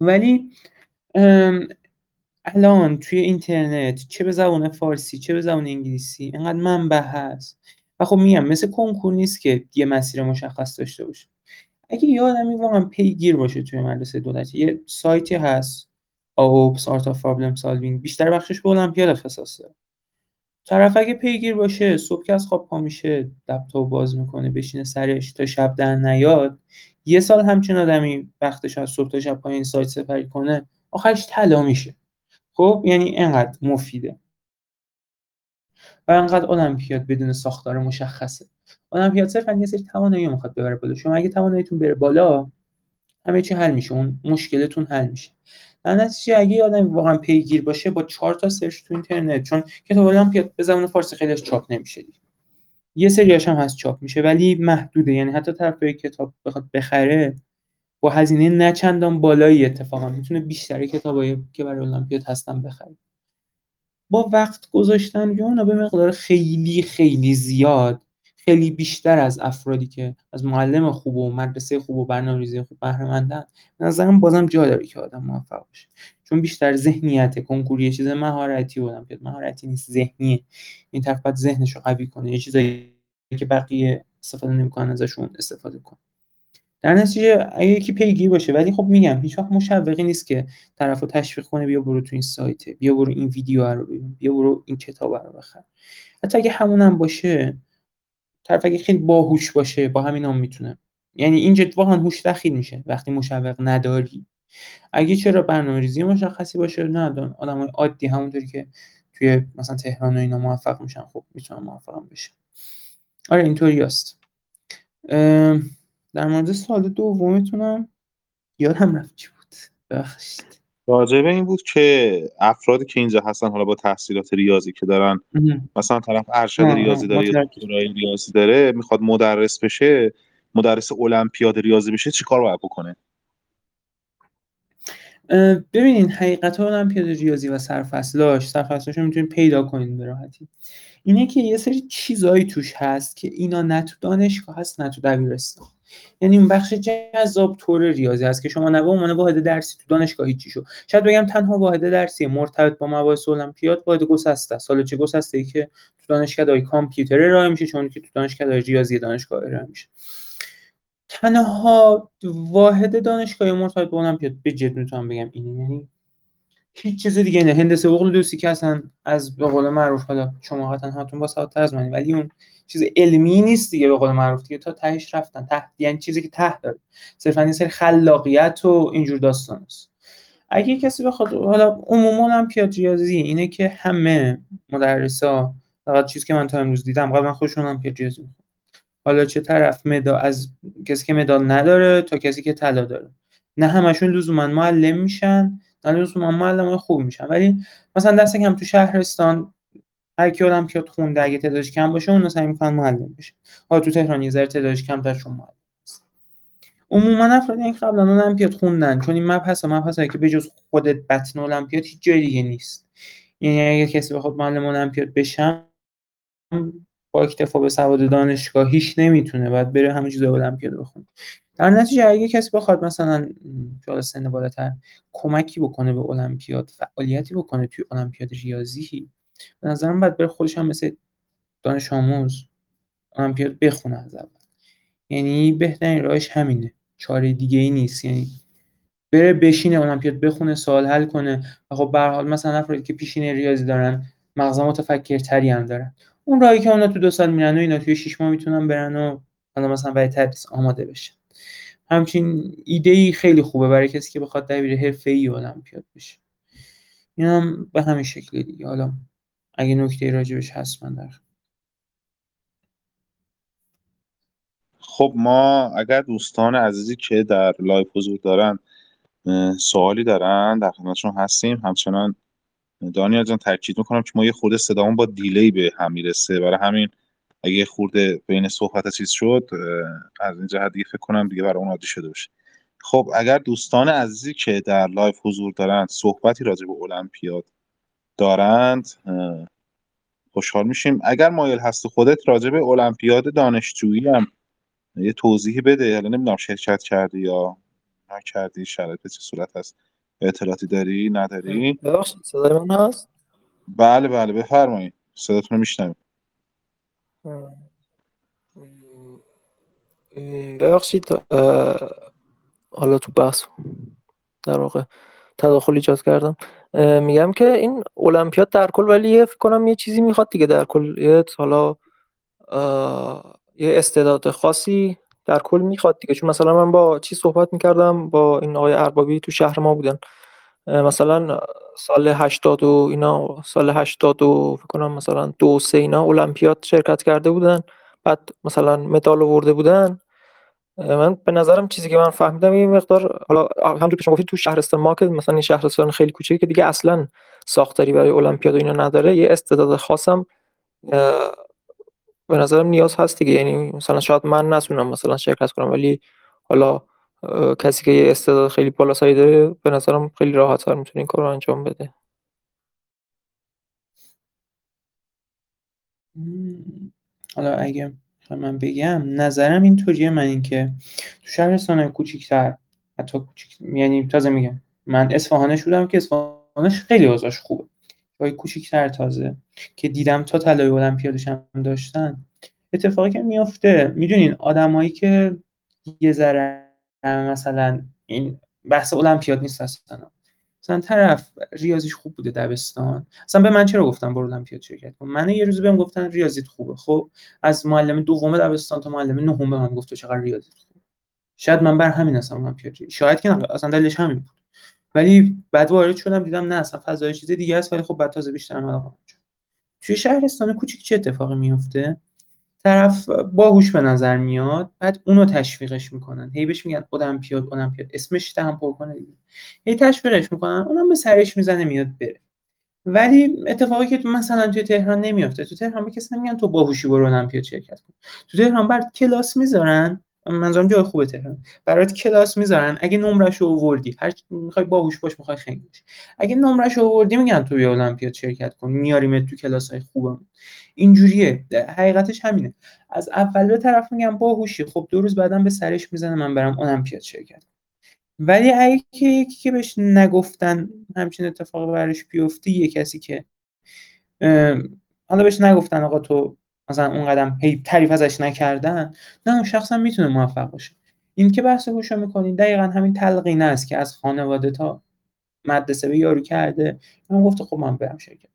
ولی الان توی اینترنت چه به زبان فارسی چه به زبان انگلیسی اینقدر منبع هست و خب میگم مثل کنکور نیست که یه مسیر مشخص داشته باشه. اگه یه آدمی واقعا پیگیر باشه توی مدرسه دولتی یه سایتی هست AoPS Art of Problem Solving بیشتر بخشش به المپیاد اختصاص داره. طرف اگه پیگیر باشه صبح که از خواب پا میشه لپتاپ باز می‌کنه بشینه سرش تا شب در نیاد یه سال همچین آدمی وقتش از صبح تا شب پای این سایت سپری کنه آخرش طلا میشه. خب؟ یعنی اینقدر مفیده. و انقدر المپیاد بدون ساختار مشخصه. المپیاد صرفا یه سری توانایی می‌خواد ببره بالا. شما اگه تواناییتون بره بالا همه چی حل میشه. اون مشکلتون حل میشه. در نتیجه اگه آدم واقعا پیگیر باشه با چهار تا سرچ تو اینترنت چون کتاب المپیاد به زبان فارسی خیلی چاپ نمیشه یه سریاش هم هست چاپ میشه ولی محدوده. یعنی حتی طرف کتاب بخواد بخره با هزینه نه چندان بالایی اتفاقا می‌تونه بیشتری کتابایی که برای المپیاد هستن بخره. با وقت گذاشتن یا اونا به مقدار خیلی خیلی زیاد خیلی بیشتر از افرادی که از معلم خوب و مدرسه خوب و برنامه‌ریزی خوب بهره مندن به نظرم بازم جا داره که آدم موفق باشه. چون بیشتر ذهنیت کنکوری یه چیز مهارتی بودم که مهارتی نیست ذهنیه. این طرف باید ذهنش رو قوی کنه. یه چیزایی که بقیه استفاده نمی‌کنن ازشون استفاده کنه در نتیجه اگه یکی پیگیر باشه ولی خب میگم هیچ وقت مشوقی نیست که طرف رو تشویق کنه بیا برو تو این سایت بیا برو این ویدیو رو ببین بیا برو این کتاب رو بخر. حتی اگه همونم باشه طرف اگه خیلی باهوش باشه با همین هم می‌تونه. یعنی اینجا واقعا هوش دخیل میشه وقتی مشوق نداری. اگه چرا برنامه‌ریزی مشخصی باشه نه آدم عادی همونطوری که توی مثلا تهران و اینا موفق میشن خب می‌تونن موفق بشه آره اینطوری است. در مورد سال دومتونم یادم رفت چی بود. بخشید راجبه این بود که افرادی که اینجا هستن حالا با تحصیلات ریاضی که دارن مثلا طرف ارشد ریاضی داره یا دکترای ریاضی داره می‌خواد مدرس بشه مدرس المپیاد ریاضی بشه چیکار باید بکنه؟ ببینین حقیقت المپیاد ریاضی و سرفصلاش سرفصلاش رو می‌تونید پیدا کنید به راحتی. اینه که یه سری چیزایی توش هست که اینا نه تو دانشگاه هست نه تو دبیرستان. یعنی اون بخش جذاب طور ریاضی هست که شما نه به عنوان واحد درسی تو دانشگاه چی شو شاید بگم تنها واحد درسی مرتبط با مباحث المپیاد واحد گسسته است. حالا چه گسسته ای که تو دانشگاه کامپیوتر ارائه میشه چون که تو دانشگاه ریاضی دانشگاه ارائه میشه. تنها واحد دانشگاه مرتبط با المپیاد به جد می‌تونم بگم این یعنی هیچ چیز دیگه نه هندسه دوستی که اصلا از به قول معروف حالا شما قطعا هاتون با ساعت از منی ولی اون چیز علمی نیست دیگه به قول معروف دیگه. تا تهش رفتن. ته یعنی چیزی که ته داره. صرفا این سری خلاقیت و اینجور داستان است. اگه کسی بخواد حالا عموما هم پیاد ریاضی اینه که همه مدرسا فقط چیزی که من تا امروز دیدم قبلا خودشون هم پیاد ریاضی حالا چه طرف مدال از کسی که مدال نداره تا کسی که طلا داره. نه همشون لزوما معلم میشن. نه لزوما معلم خوب میشن. ولی مثلا دست کم تو شهرستان هر کی المپیاد خونده اگه تعدادش کم باشه اون سعی می‌کنن معلم بشه. حالا تو تهران یه ذره تعدادش کم تا شما معلم عموما افرادی که قبلا المپیاد خوندن. چون این مبحث مبحث که بجز خودت بطن المپیاد هیچ جای دیگه نیست. یعنی اگه کسی بخواد معلم المپیاد بشم با اکتفا به سواد دانشگاهیش نمی‌تونه. بعد بره همه چیز المپیاد بخونه. در نتیجه اگه کسی بخواد مثلا تو سن بالاتر کمکی بکنه به المپیاد فعالیتی بکنه توی المپیاد ریاضی به نظرم باید بره خودش هم مثل دانش آموز المپیاد بخونه از اول. یعنی بهترین راهش همینه. چاره دیگه ای نیست. یعنی بره بشینه المپیاد بخونه سوال حل کنه. و خب به حال مثلا افرادی که پیشینه ریاضی دارن مغز متفکرتری هم دارن. اون راهی که اونا تو دو سال میرن و اینا توی شش ماه می‌تونن برن و حالا مثلا برای تدریس آماده بشن. همچین ایده ای خیلی خوبه برای کسی که بخواد دبیر حرفه‌ای المپیاد بشه. اینم به همین شکل دیگه. حالا اگه نکته راجبش هست من در خب ما اگر دوستان عزیزی که در لایو حضور دارن سوالی دارن در خدمتشون هستیم. همچنان دانیال جان تاکید می‌کنم که ما یه خورده صدامون با delay ی به هم می‌رسه. برای همین اگه خورده بین صحبت چیز شد از این جهت دیگه فکر کنم دیگه برای اون عادی شده باشه. خب اگر دوستان عزیزی که در لایو حضور دارند صحبتی راجع به المپیاد دارند خوشحال میشیم. اگر مایل هست خودت راجع به المپیاد دانشجویی هم یه توضیحی بده حالا نمی‌دونم شرکت کردی یا نکردی شرایط چه صورت هست اطلاعاتی داری نداری؟ ببخشید صدای من هست؟ بله بله بفرمایید. صداتون رو میشنویم. ببخشید حالا تو بحث در واقع تداخل ایجاد کردم. میگم که این المپیاد در کل ولی فکر کنم یه چیزی می‌خواد دیگه در کل. حالا یه استعداد خاصی در کل می‌خواد دیگه. چون مثلا من با چی صحبت می‌کردم؟ با این آقای اربابی تو شهر ما بودن. مثلا سال 80 و اینا سال 80 و فکر کنم مثلا دو سه اینا المپیاد شرکت کرده بودن بعد مثلا مدال آورده بودن من به نظرم چیزی که من فهمیدم یه مقدار حالا همونطور که شما گفتید تو شهرستان ما که مثلا این شهرستان خیلی کوچیکی که دیگه اصلا ساختاری برای المپیاد و اینا نداره یه استعداد خاصم به نظرم نیاز هست دیگه یعنی مثلا شاید من نتونم مثلا شرکت کنم ولی حالا کسی که یه استعداد خیلی بالاسایی داره به نظرم خیلی راحت‌تر می‌تونه این کار رو انجام بده. حالا اگه من بگم نظرم اینطوریه من اینکه تو شهرستان کوچیک‌تر حتی کوچیک یعنی تازه میگم من اصفهانه شدم که اصفهانش خیلی اوضاعش خوبه. جای کوچیک‌تر تازه که دیدم تا طلای المپیادش هم داشتن اتفاقی که میافته می‌دونین آدمایی که یه ذره مثلا این بحث المپیاد نیست اصلا. مثلا طرف ریاضیش خوب بوده دبستان. اصلا به من چرا گفتم برو المپیاد شرکت کن؟ من یه روز بهم گفتن ریاضیت خوبه. خب از معلم دوم دبستان تا معلم نهم به من گفت چقدر ریاضیت خوبه شاید من بر همین اصلا المپیاد شاید که اصلا دلش همین بود. ولی بعد وارد شدم دیدم نه اصلا فضای چیز دیگه است ولی خب بعد تازه بیشتر علاقه توی شهرستان کوچیک چه اتفاقی میفته طرف باهوش به نظر میاد بعد اونو تشویقش می‌کنن. هی بهش میگن المپیاد المپیاد اسمش هم پر کنه دیگه. هی تشویقش می‌کنن اونم به سرش می‌زنه میاد بره. ولی اتفاقی که تو مثلا توی تهران نمیافته. تو تهران به کسی نمیگن تو باهوشی برو المپیاد شرکت کن. تو تهران بعد کلاس می‌ذارن. منظورم جای خوبه تهران. برات کلاس می‌ذارن. اگه نمرش آوردی هر می‌خوای باهوش باش می‌خوای خنگ باش اگه نمرش آوردی میگن تو بیا المپیاد شرکت کن. میاریم تو کلاس های خوبم اینجوریه. حقیقتش همینه. از اول به طرف میگم باهوشی. خب دو روز بعدم به سرش می‌زنه من برم المپیاد شرکت ولی اگه یکی که بهش نگفتن همچین اتفاق برش بیفته یه کسی که حالا بهش نگفتن آقا تو مثلا اون قدم هی تعریف ازش نکردن نه اون شخص هم می‌تونه موفق باشه. این که بحث گوشو می‌کنین دقیقا همین تلقینه است که از خانواده تا مدرسه به یارو کرده. من گفته خب من برم شرکت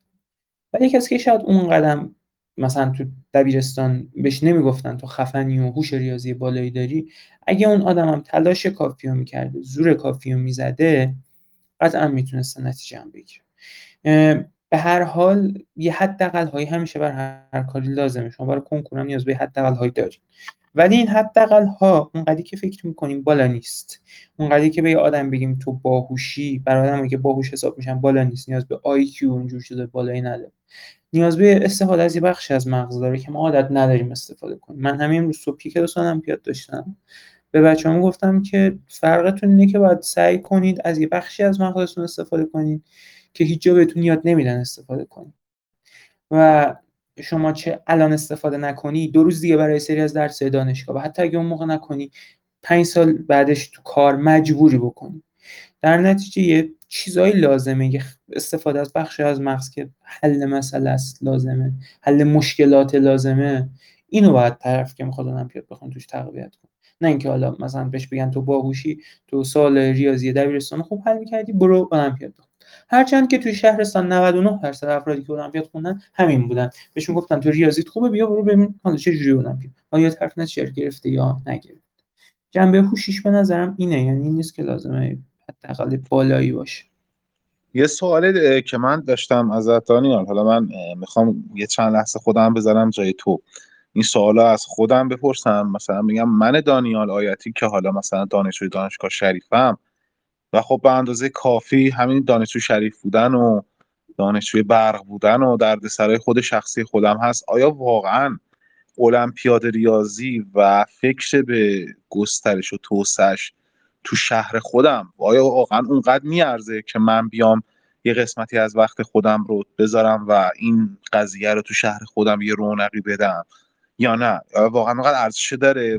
ولی کسی که شاید اون قدم مثلا تو دبیرستان بهش نمی‌گفتن تو خفنی و هوش ریاضی بالایی داری اگه اون آدم هم تلاش کافی رو می‌کرده زور کافی رو می‌زده قطعا می‌تونسته نتیجه هم بگیره. به هر حال یه حداقل هایی همیشه بر هر کاری لازمه. شما برای کنکور هم نیاز به حداقل هایی دارید. ولی این حداقل ها اونقدری که فکر می‌کنیم بالا نیست. اونقدری که به یه آدم بگیم تو باهوشی برای آدمی که باهوش حساب میشن بالا نیست. نیاز به آی کیو اونجور چیزا بالایی نداره. نیاز به استفاده از یه بخش از مغز داره که ما عادت نداریم استفاده کنیم. من همین امروز صبحی که دوستان المپیاد داشتم. به بچه‌هام گفتم که فرقتون اینه که باید سعی کنید از یه بخشی از مغزتون استفاده کنید. که هیچ جا بهتون یاد نمیدن استفاده کنید و شما چه الان استفاده نکنی دو روز دیگه برای سری از درس دانشگاه. و حتی اگه اون موقع نکنی پنج سال بعدش تو کار مجبوری بکنی. در نتیجه یه چیزایی لازمه یه استفاده از بخش از مغز که حل مسئله است لازمه حل مشکلات لازمه. اینو باید طرف که می‌خواد المپیاد بخون توش تقویت کن. نه اینکه حالا مثلا بهش بگن تو باهوشی تو سال ریاضی دبیرستان خوب حل می‌کردی برو المپیاد بخون. هرچند که توی شهرستان 99 درصد افرادی که المپیاد خوندن همین بودن. بهشون گفتن تو ریاضیت خوبه بیا برو ببین حالا چه جوری المپیاد آیا طرف نتیجه گرفته یا نگرفته؟ جنبه هوشیش به نظرم اینه یعنی این نیست که لازمه حداقل بالایی باشه. یه سوالی که من داشتم از دانیال. حالا من می‌خوام یه چند لحظه خودم بذارم جای تو. این سوالا از خودم بپرسم. مثلا میگم من دانیال آیتی که حالا مثلا دانشجوی دانشگاه شریفم و خب به اندازه کافی همین دانشجو شریف بودن و دانشجوی برق بودن و دردسرای خود شخصی خودم هست. آیا واقعا المپیاد ریاضی و فکر به گسترش و توسعش تو شهر خودم؟ آیا واقعا اونقدر میارزه که من بیام یه قسمتی از وقت خودم رو بذارم و این قضیه رو تو شهر خودم یه رونقی بدم یا نه؟ واقعا اونقدر ارزش داره؟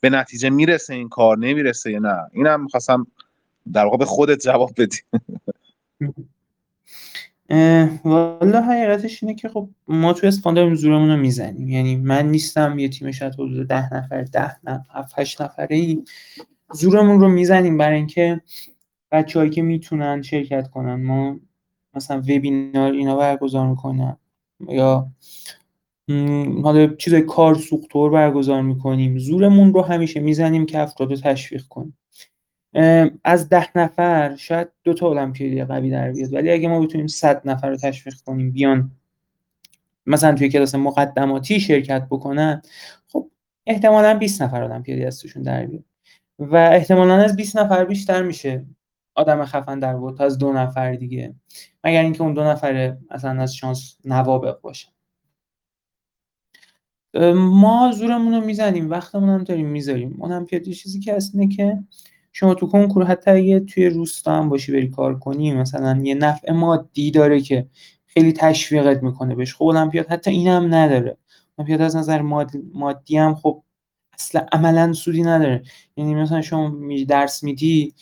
به نتیجه می‌رسه این کار؟ نمی‌رسه یا نه؟ اینم می‌خواستم در واقع به خودت جواب بدی. والا حقیقتش اینه که خب ما تو اسپان داریم زورمون رو می‌زنیم. یعنی من نیستم یه تیم شاید حدود ده نفر ده نفر هشت نفره ای زورمون رو می‌زنیم برای اینکه بچههایی که می‌تونن شرکت کنن. ما مثلا وبینار اینا برگزار می‌کنن یا حالا چیزای کار سوختور برگزار می‌کنیم. زورمون رو همیشه می‌زنیم که افراد رو تشویق کنیم. از ده نفر شاید دو تا المپیادی قوی در بیاد. ولی اگه ما بتونیم صد نفر رو تشویق کنیم بیان مثلا توی کلاس مقدماتی شرکت بکنن خب احتمالا 20 نفر المپیادی از توشون در بیاد. و احتمالا از 20 نفر بیشتر میشه آدم خفن در بود تا از دو نفر دیگه. مگر اینکه اون دو نفر اصلا از شانس نوابق باشه ما زورمون رو می‌زنیم وقتمون هم داریم می‌ذاریم. اون چیزی که اینه که شما تو کنکور حتی اگه توی روستا هم باشی بری کار کنی مثلا یه نفع مادی داره که خیلی تشویقت می‌کنه بهش. خب المپیاد حتی این هم نداره. المپیاد از نظر مادی هم خب اصلا عملا سودی نداره. یعنی مثلا شما درس میدی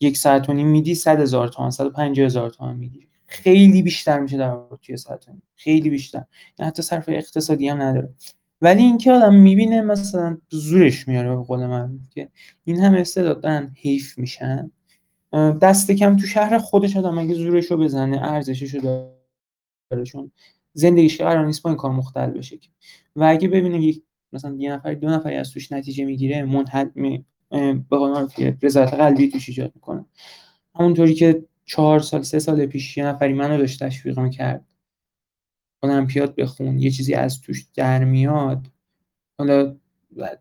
یک ساعت و نیم میدی صد هزار تومن صد و پنجاه هزار تومن می‌گیری. خیلی بیشتر میشه در توی ساعت خیلی بیشتر. یعنی حتی صرف اقتصادی هم نداره. ولی اینکه آدم می‌بینه مثلا زورش میاره به قول من که این هم استعداد دارن حیف میشن. دست کم تو شهر خودش آدم اگه زورش رو بزنه ارزشش رو داره چون زندگیش قرار نیست با این کار مختل بشه و اگه ببینه یک مثلا یه نفر دو نفری از توش نتیجه می‌گیره منحل می به قول رضایت قلبی توش ایجاد می‌کنه. همونطوری که چهار سال سه سال پیش یه نفری منو داشت تشویق می‌کرد. المپیاد بخون یه چیزی از توش در میاد. حالا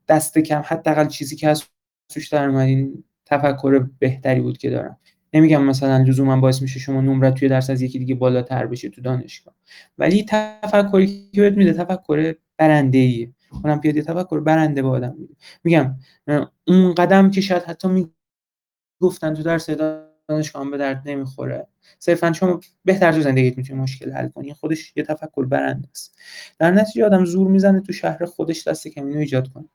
دست کم حداقل چیزی که از توش در اومد تفکر بهتری بود که دارم. نمیگم مثلا لزوما باعث میشه شما نمره توی درس از یکی دیگه بالاتر بشه تو دانشگاه. ولی تفکری که بهت میده تفکر برنده ایه المپیاد تفکر برنده با آدم میده. میگم اون قدم که شاید حتی می‌گفتن تو درس دانشگاه به درد نمی‌خوره. صرفا شما بهتر تو زندگیت می‌تونی مشکل حل کنی. خودش یه تفکر برنده است در نتیجه آدم زور می‌زنه تو شهر خودش دست کم اینو ایجاد کنه.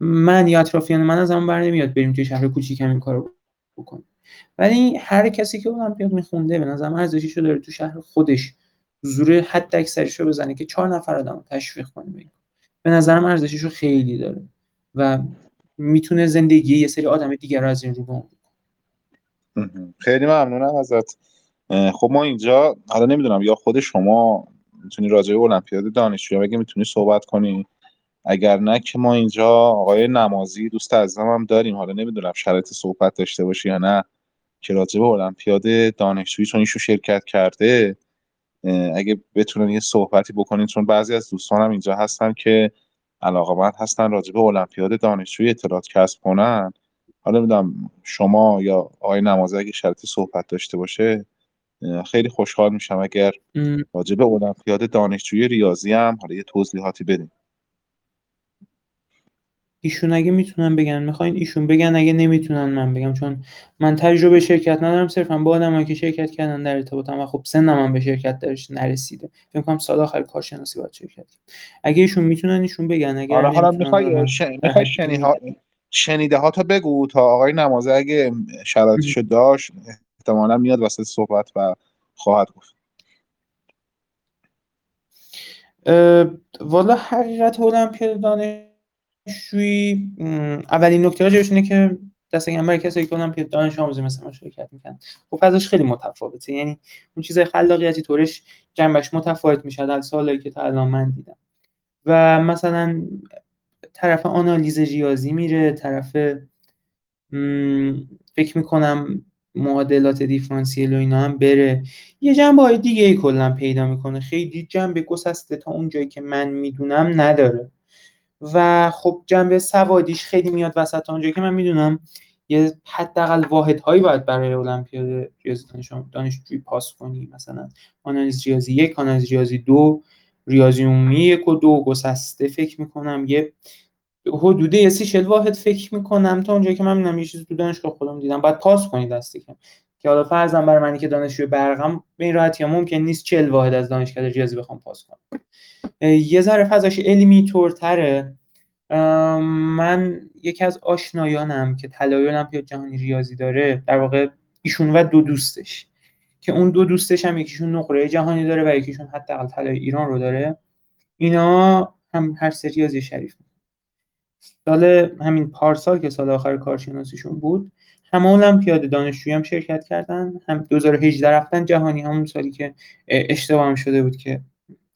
من یا اطرافیان من از اون بر نمیاد بریم توی شهر کوچیکم این کارو بکنیم. ولی هر کسی که المپیاد میخونده به نظرم ارزشیشو داره تو شهر خودش زور حد اکثریشو بزنه که چهار نفر آدم تشویق کنه به نظرم ارزشیشو خیلی داره و می‌تونه زندگی یه سری آدم دیگر رو از این رو خیلی ممنونم ازت. خب ما اینجا حالا نمی‌دونم یا خود شما می‌تونی راجع به المپیاد دانشجویی بگی می‌تونی صحبت کنی؟ اگر نه که ما اینجا آقای نمازی دوست عزیزم هم داریم. حالا نمی‌دونم شرط صحبت داشته باشی یا نه که راجع به المپیاد دانشجویی چون ایشون شرکت کرده اگه بتونن یه صحبتی بکنین چون بعضی از دوستانم اینجا هستن که علاقمند هستن راجع به المپیاد دانشجویی اطلاعات کسب کنن. حالا نمی‌دونم شما یا آقای نمازی اگه شرطی صحبت داشته باشه خیلی خوشحال میشم اگر راجع به المپیاد دانشجویی ریاضی هم حالا یه توضیحاتی بدین. ایشون اگه می‌تونن بگن می‌خواین ایشون بگن اگه نمی‌تونن من بگم چون من تجربه شرکت ندارم صرفا با آدمایی که شرکت کردن در ارتباطم و خب سنم هم به شرکت درش نرسیده. فکر کنم سال آخر کارشناسی باید شرکت اگه ایشون می‌تونن ایشون بگن. اگه آره حالا می‌خوای شنیده ها تا بگو تا آقای نمازه اگه شرایطشو داشت. احتمالا میاد واسه صحبت و خواهد گفت. والا حقیقت المپیاد دانشجویی اولین نکته راجبش اینه که دست برای کسایی که دانش آموزی ما شرکت می‌کنن. خب فضاش خیلی متفاوته. یعنی اون چیزای خلاقیتی طورش جنبش متفاوت میشه از سالایی که تا الان من دیدم. و مثلا طرف آنالیز ریاضی میره طرف فکر می‌کنم معادلات دیفرانسیل و اینا هم بره. یه جنبه های دیگه ای کلا پیدا می‌کنه. خیلی جنبه گسسته تا اون جایی که من می‌دونم نداره. و خب جنبه سوادیش خیلی میاد وسط اونجایی که من می‌دونم یه حداقل واحدهایی باید برای المپیاد ریاضی دانشجویی پاس کنی. مثلا آنالیز ریاضی یک آنالیز ریاضی دو ریاضی عمومی یک و دو گسسته فکر می‌کنم. یه حدود یه سی شل واحد فکر می‌کنم تا اونجایی که من می‌دونم یه چیزی تو دانشگاه خودم دیدم. باید پاس کنید دستی که که حالا فرضاً برای منی که دانشجوی برقم به این راحتی ممکن نیست 40 واحد از دانشگاه ریاضی بخوام پاس کنم. یه ذره فضاش علمی طورتره من یکی از آشنایانم که طلای المپیاد جهانی ریاضی داره در واقع ایشون و دو دوستش. که اون دو دوستش هم یکیشون نقره جهانی داره و یکیشون حداقل طلای ایران رو داره. اینا هم هر سری ریاضی شریف سال همین پارسال که سال آخر کارشناسیشون بود همه المپیاد دانشجویی هم شرکت کردن. هم 2018 رفتن جهانی همون سالی که اشتباه هم شده بود که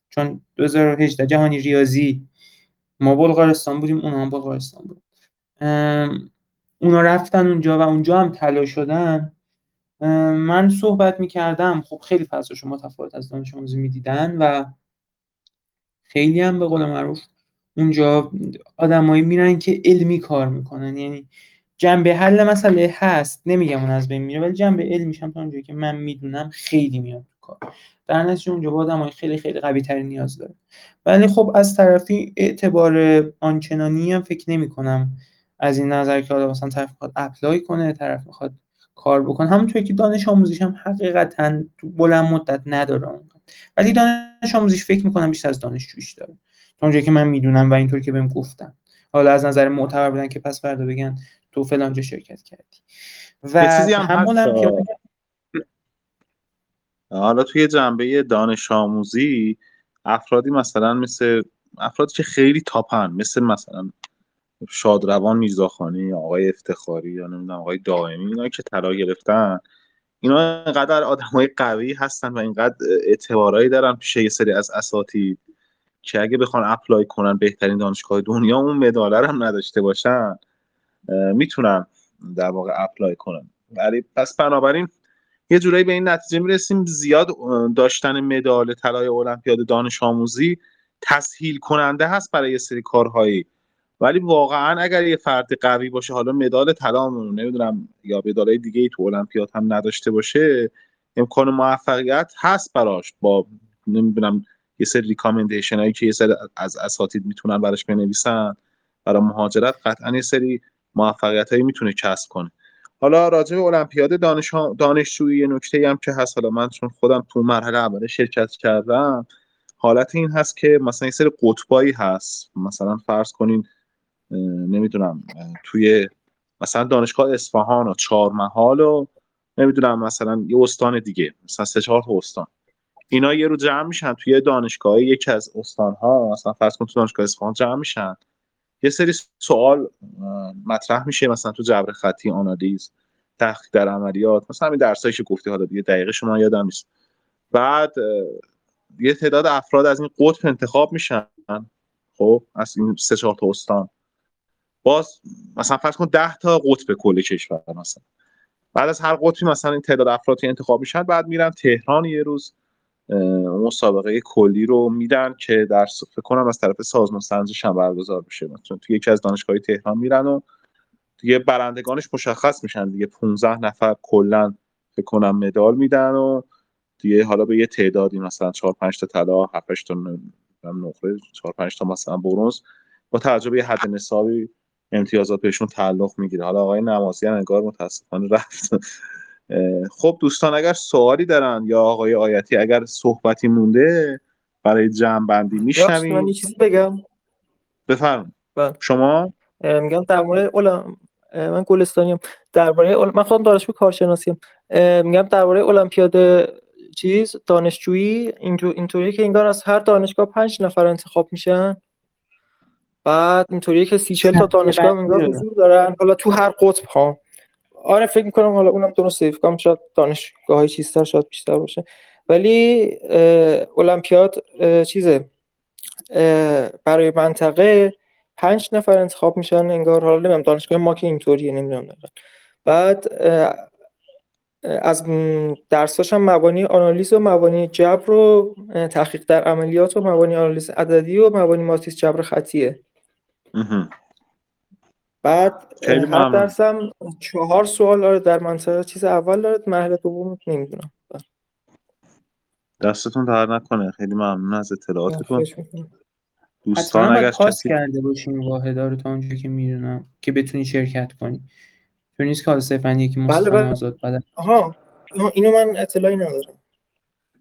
چون 2018 جهانی ریاضی ما بلغارستان بودیم اونا هم بلغارستان بود. اونا رفتن اونجا و اونجا هم طلا شدن. من صحبت می‌کردم. خب خیلی فضلش متفاوت از دانش آموزی می‌دیدن و خیلی هم به قول معروف اونجا آدمایی میرن که علمی کار می‌کنن. یعنی جنبه حل مسئله هست نمیگم اون از بین میره ولی جنبه علمیش هم تا اونجایی که من می‌دونم خیلی میاد کار. در نتیجه اونجا با آدمای خیلی خیلی قوی تری نیاز داره. ولی خب از طرفی اعتبار آنچنانی هم فکر نمی کنم از این نظر که حالا مثلا طرف می‌خواد اپلای کنه طرف می‌خواد کار بکنه. همونطوری که دانش آموزیش هم حقیقتا تو بلند مدت نداره ولی دانش آموزیش فکر می‌کنم بیشتر از دانشجویش داره. تا اونجایی که من می‌دونم و اینطور که بهم گفتن. حالا از نظر معتبر بودن که پس فردا بگن تو فلانجا شرکت کردی. و همون هم حالا توی جنبه دانش آموزی افرادی مثلا مثل افرادی که خیلی تاپن مثل مثلا شادروان میرزاخانی آقای افتخاری یا نمی‌دونم آقای دائمی اینا که طلا گرفتن اینا اینقدر آدمای قوی هستن و اینقدر اعتبارایی دارن پیش یه سری از اساتید. که اگه بخوان apply کنن بهترین دانشگاه دنیا اون مدال هم نداشته باشن می‌تونن در واقع apply کنن. ولی پس بنابراین یه جورایی به این نتیجه می‌رسیم. زیاد داشتن مدال طلای المپیاد دانش آموزی تسهیل کننده هست برای یه سری کارهایی. ولی واقعا اگر یه فرد قوی باشه حالا مدال طلا نمی‌دونم یا مدالای دیگه ای تو المپیاد هم نداشته باشه امکان موفقیت هست براش. با نمی‌دونم یه سری ریکامندیشن هایی که یه سری از اساتید می‌تونن براش بنویسن. برای مهاجرت قطعا یه سری موفقیت هایی می‌تونه کسب کنه. حالا راجع به المپیاد دانش دانشجویی یه نکته هم که هست. حالا من چون خودم تو مرحله اول شرکت کردم حالت این هست که مثلا یه سری قطبایی هست. مثلا فرض کنین نمی‌دونم توی مثلا دانشگاه اصفهان و چهارمحال و نمی‌دونم مثلا یه استان دیگه مثلا سه چهار تا استان. اینا یه رو جمع میشن توی دانشگاه یکی از استان ها مثلا فرض کن تو دانشگاه اصفهان جمع میشن. یه سری سوال مطرح میشه مثلا تو جبر خطی آنالیز تحقیق در عملیات مثلا همین درسایی که گفتی حالا دیگه دقیقه شما یادم نیست. بعد یه تعداد افراد از این قطب انتخاب میشن. خب از این سه چهار تا استان. باز مثلا فرض کن 10 تا قطب کل کشور مثلا. بعد از هر قطبی مثلا این تعداد افرادی انتخاب میشن بعد میرن تهران یه روز. مسابقه کلی رو میدن که در فکر کنم از طرف سازمان سنجش هم برگزار بشه. مثلا تو یکی از دانشگاه تهران میرن و دیگه برندگانش مشخص میشن. دیگه 15 نفر کلا فکر کنم مدال میدن و دیگه حالا به یه تعدادی مثلا 4 5 تا طلا 7 8 تا نقره 4 5 تا مثلا برنز با تجربه حد نصابی امتیازات بهشون تعلق می‌گیره. حالا آقای نمازی هم انگار متاسفانه رفت. خب دوستان اگر سوالی دارن یا آقای آیتی اگر صحبتی مونده برای جمع بندی میشنویم. من چیزی بگم. بفرم بله. شما؟ میگم در مورد من گلستانیم. درباره من خودم دانشجو کارشناسیم. میگم درباره المپیاد چیز دانشجویی اینطوری که انگار از هر دانشگاه پنج نفر انتخاب میشن. بعد اینطوریه که سی چل تا دانشگاه انگار حضور دارن. حالا تو هر قطب ها. آره فکر می‌کنم حالا اونم سیف کام شاید دانشگاه های چیزتر شاید بیشتر باشه. ولی المپیاد چیزه برای منطقه پنج نفر انتخاب میشن انگار حالا نمی‌دونم دانشگاه ما که اینطوریه نمی‌دونم بعد از درساش هم مبانی آنالیز و مبانی جبر و تحقیق در عملیات و مبانی آنالیز عددی و مبانی ماتریس جبر خطیه. بعد هر درسم چهار سوال داره در منطقه چیز اول داره مرحله دوم نمی‌دونم. دستتون در نکنه. خیلی ممنون از اطلاعاتتون. دوستان اگر پاس کرده باشین واحدا رو تا اونجا که می‌دونم که بتونی شرکت کنی. تو نیست که حالا صرفا یکی بله بله. آزاد بده آها. اینو من اطلاعی ندارم.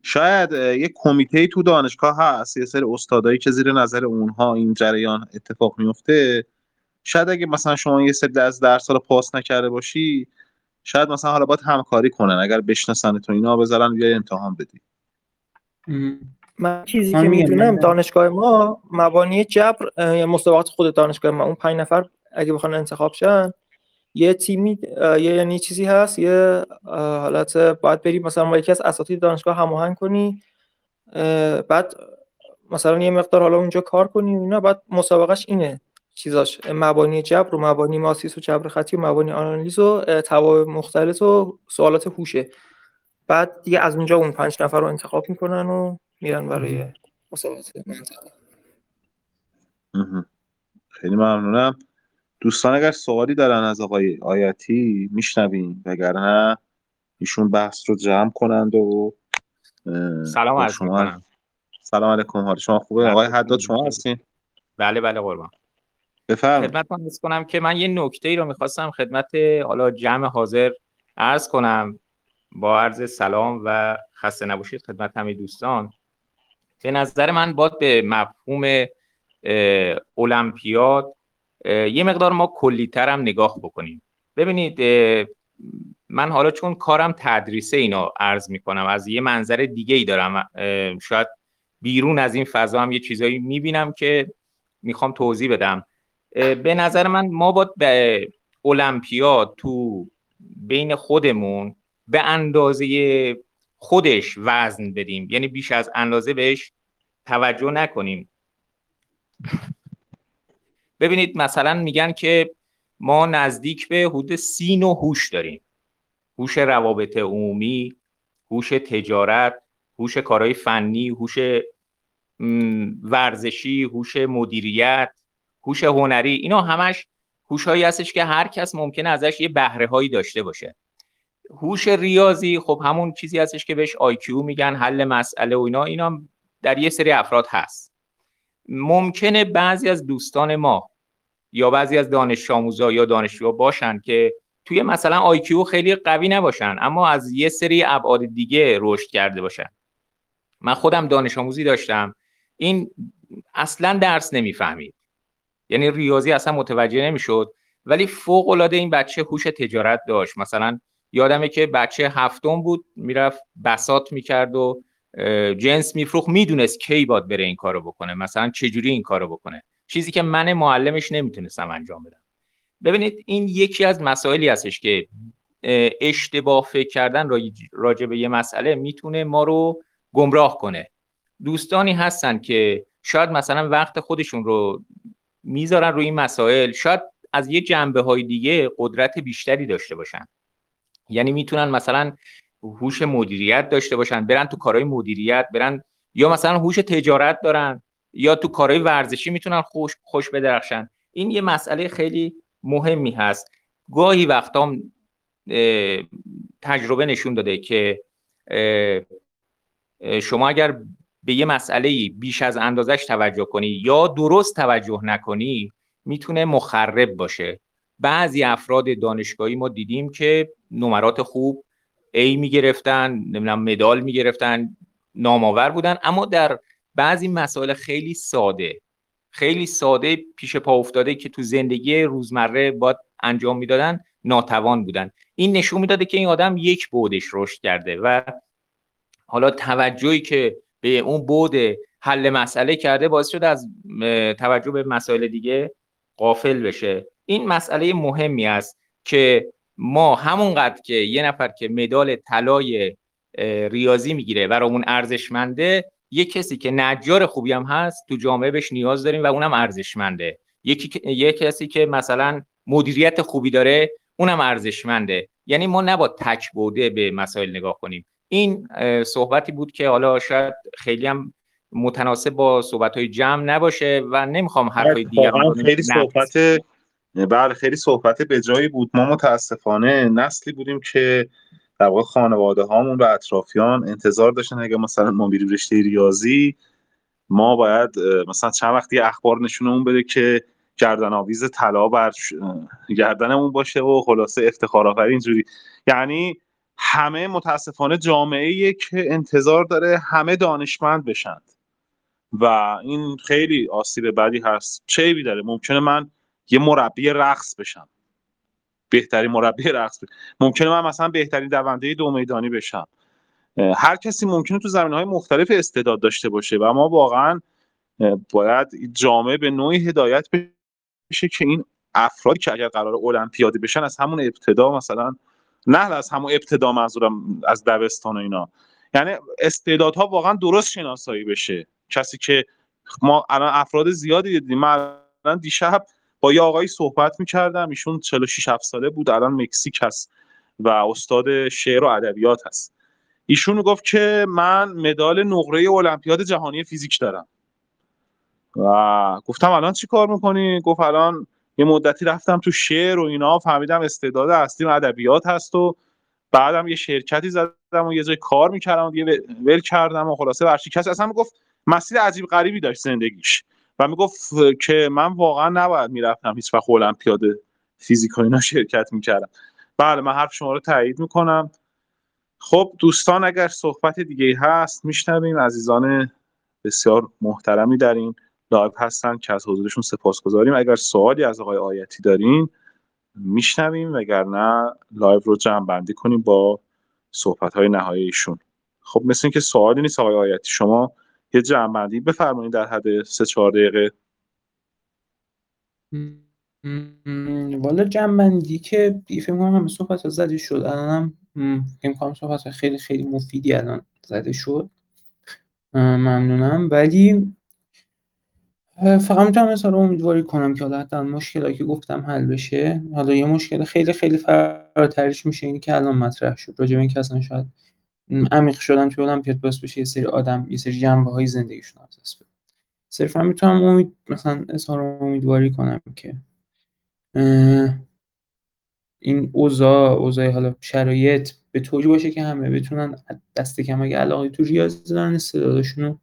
شاید یک کمیته تو دانشگاه هست یه سری استادایی که زیر نظر اونها این جریان اتفاق میفته شاید اگه مثلا شما یه سری از درس رو پاس نکرده باشی شاید مثلا حالا باید همکاری کنن. اگر بشناسنتون اینا بذارن بیا امتحان بدی. من چیزی که می‌دونم دانشگاه ما مبانی جبر یا مسابقات خود دانشگاه ما اون پنج نفر اگه بخوان انتخاب شن یه تیمی یه یعنی چیزی هست یه حالت باید بری مثلا با یکی از اساتید دانشگاه هماهنگ کنی بعد مثلا یه مقدار حالا اونجا کار کنی اینا بعد مسابقهش اینه. چیزاش مبانی جبر و مبانی ماسیس و جبر خطی و مبانی آنالیز و توابع مختلط و سوالات هوشه. بعد دیگه از اونجا اون پنج نفر رو انتخاب می‌کنن و میرن برای مسابقات منطقه. خیلی ممنونم. دوستان اگر سوالی دارن از آقای آیتی میشنویم وگرنه ایشون بحث رو جمع کنند و سلام شما سلام علیکم. حال شما خوبه؟ آقای حداد شما هستین؟ بله بله قربان. بفرمایید خدمتتون کنم که من یه نکته ای رو می‌خواستم خدمت حالا جمع حاضر عرض کنم. با عرض سلام و خسته نباشید خدمت همه دوستان. به نظر من باید به مفهوم المپیاد یه مقدار ما کلیتر هم نگاه بکنیم. ببینید من حالا چون کارم تدریسه اینا عرض می‌کنم از یه منظر دیگه ای دارم شاید بیرون از این فضا هم یه چیزایی می‌بینم که می‌خوام توضیح بدم. به نظر من ما باید به المپیاد تو بین خودمون به اندازه خودش وزن بدیم. یعنی بیش از اندازه بهش توجه نکنیم. ببینید مثلا میگن که ما نزدیک به حدود سی نوع هوش داریم. هوش روابط عمومی هوش تجارت هوش کارهای فنی هوش ورزشی هوش مدیریت. هوش هنری اینا همش هوشهایی هستش که هر کس ممکنه ازش یه بهره هایی داشته باشه. هوش ریاضی خب همون چیزی هستش که بهش IQ میگن حل مسئله و اینا اینا در یه سری افراد هست. ممکنه بعضی از دوستان ما یا بعضی از دانش آموزا یا دانشجوها باشن که توی مثلا IQ خیلی قوی نباشن اما از یه سری ابعاد دیگه رشد کرده باشن. من خودم دانش آموزی داشتم. این اصلا درس نمی‌فهمید. یعنی ریاضی اصلا متوجه نمی‌شد. ولی فوق العاده این بچه هوش تجارت داشت. مثلا یادمه که بچه هفتم بود می‌رفت بسات می‌کرد و جنس میفروخت. می‌دونست کی باد بره این کارو بکنه. مثلا چجوری این کارو بکنه. چیزی که من معلمش نمی‌تونستم انجام بدم. ببینید این یکی از مسائلی هستش که اشتباه فکر کردن راجع به یه مسئله می‌تونه ما رو گمراه کنه. دوستانی هستن که شاید مثلا وقت خودشون رو می‌ذارن روی این مسائل. شاید از یه جنبه های دیگه قدرت بیشتری داشته باشن. یعنی می‌تونن مثلا هوش مدیریت داشته باشن برن تو کارهای مدیریت برن یا مثلا هوش تجارت دارن یا تو کارهای ورزشی می‌تونن خوش خوش بدرخشن. این یه مسئله خیلی مهمی هست. گاهی وقتا تجربه نشون داده که شما اگر به یه مسئله بیش از اندازش توجه کنی یا درست توجه نکنی می‌تونه مخرب باشه. بعضی افراد دانشگاهی ما دیدیم که نمرات خوب A می‌گرفتن نمی‌دونم مدال می‌گرفتن نامآور بودن اما در بعضی مسائل خیلی ساده خیلی ساده پیش پا افتاده که تو زندگی روزمره باید انجام می‌دادن ناتوان بودن. این نشون می‌داده که این آدم یک بودش رشد کرده و حالا توجهی که به اون بود حل مسئله کرده باعث شده از توجه به مسائل دیگه قافل بشه. این مسئله مهمی است که ما همونقدر که یه نفر که مدال طلای ریاضی می‌گیره برامون ارزشمنده یه کسی که نجار خوبی هم هست تو جامعه بهش نیاز داریم و اونم ارزشمنده. یکی یه کسی که مثلا مدیریت خوبی داره اونم ارزشمنده. یعنی ما نباید تک بوده به مسائل نگاه کنیم. این صحبتی بود که حالا شاید خیلی هم متناسب با صحبت های جمع نباشه و نمی‌خوام حرفای دیگر خیلی صحبت بله خیلی صحبت به جایی بود. ما متاسفانه نسلی بودیم که در واقع خانواده هامون و اطرافیان انتظار داشتن اگه مثلا ما میریم رشته ریاضی ما باید مثلا چند وقتی اخبار نشونمون بده که گردن آویز طلا بر گردنمون باشه و خلاصه افتخار آفرین اینجوری. یعنی همه متاسفانه جامعه که انتظار داره همه دانشمند بشند و این خیلی آسیب بدی هست. چه داره. ممکنه من یه مربی رقص بشم. بهترین مربی رقص بشم. ممکنه من مثلا بهترین دونده دو میدانی بشم. هر کسی ممکنه تو زمین های مختلف استعداد داشته باشه و ما واقعا باید جامعه به نوعی هدایت بشه که این افرادی که اگر قرار المپیادی بشن از همون ابتدا مثلا نه از همون ابتدا منظورم از دبستان و اینا. یعنی استعدادها واقعا درست شناسایی بشه. کسی که ما الان افراد زیادی دیدیم. من الان دیشب با یه آقایی صحبت می‌کردم. ایشون 46 7 ساله بود. الان مکزیک هست و استاد شعر و ادبیات هست. ایشون گفت که من مدال نقره المپیاد جهانی فیزیک دارم. و گفتم الان چی کار می‌کنی؟ گفت الان یه مدتی رفتم تو شعر و اینا فهمیدم استعداد اصلی ادبیات هست و بعدم یه شرکتی زدم و یه جای کار می‌کردم و یه ول کردم و خلاصه ورشکست. اصلا گفت مسیر عجیب غریبی داشت زندگیش و می‌گفت که من واقعا نباید می‌رفتم هیچ وقت المپیاد فیزیک و اینا شرکت می‌کردم. بله من حرف شما رو تایید می‌کنم. خب دوستان اگر صحبت دیگه هست میشنویم. عزیزان بسیار محترمی در این live هستن که از حضورشون سپاسگزاریم. اگر سوالی از آقای آیتی دارین میشنویم وگرنه live رو جمع بندی کنیم با صحبت های نهایی ایشون. خب مثل اینکه سوالی نیست آقای آیتی شما یه جمع بندی بفرمایید در حد سه چهار دقیقه. والا جنبندی که فکر کنم همه صحبت زده شد. الانم کنم صحبت خیلی خیلی مفیدی الان زده شد. ممنونم. ولی فقط می‌تونم مثلا امیدواری کنم که حالا حتی مشکلاتی که گفتم حل بشه. حالا یه مشکل خیلی خیلی فراترش میشه این که الان مطرح شد. راجع به اینکه اصلا شاید عمیق شدن توی المپیاد باعث بشه یه سری آدم یه سری جنبه های زندگیشون از دست بده. صرفا می‌تونم امید مثلا اظهار امیدواری کنم که این اوضاع اوضاع حالا شرایط به طوری باشه که همه بتونن دست کم اگه علاقه تو ریاضی دارن استعدادشون رو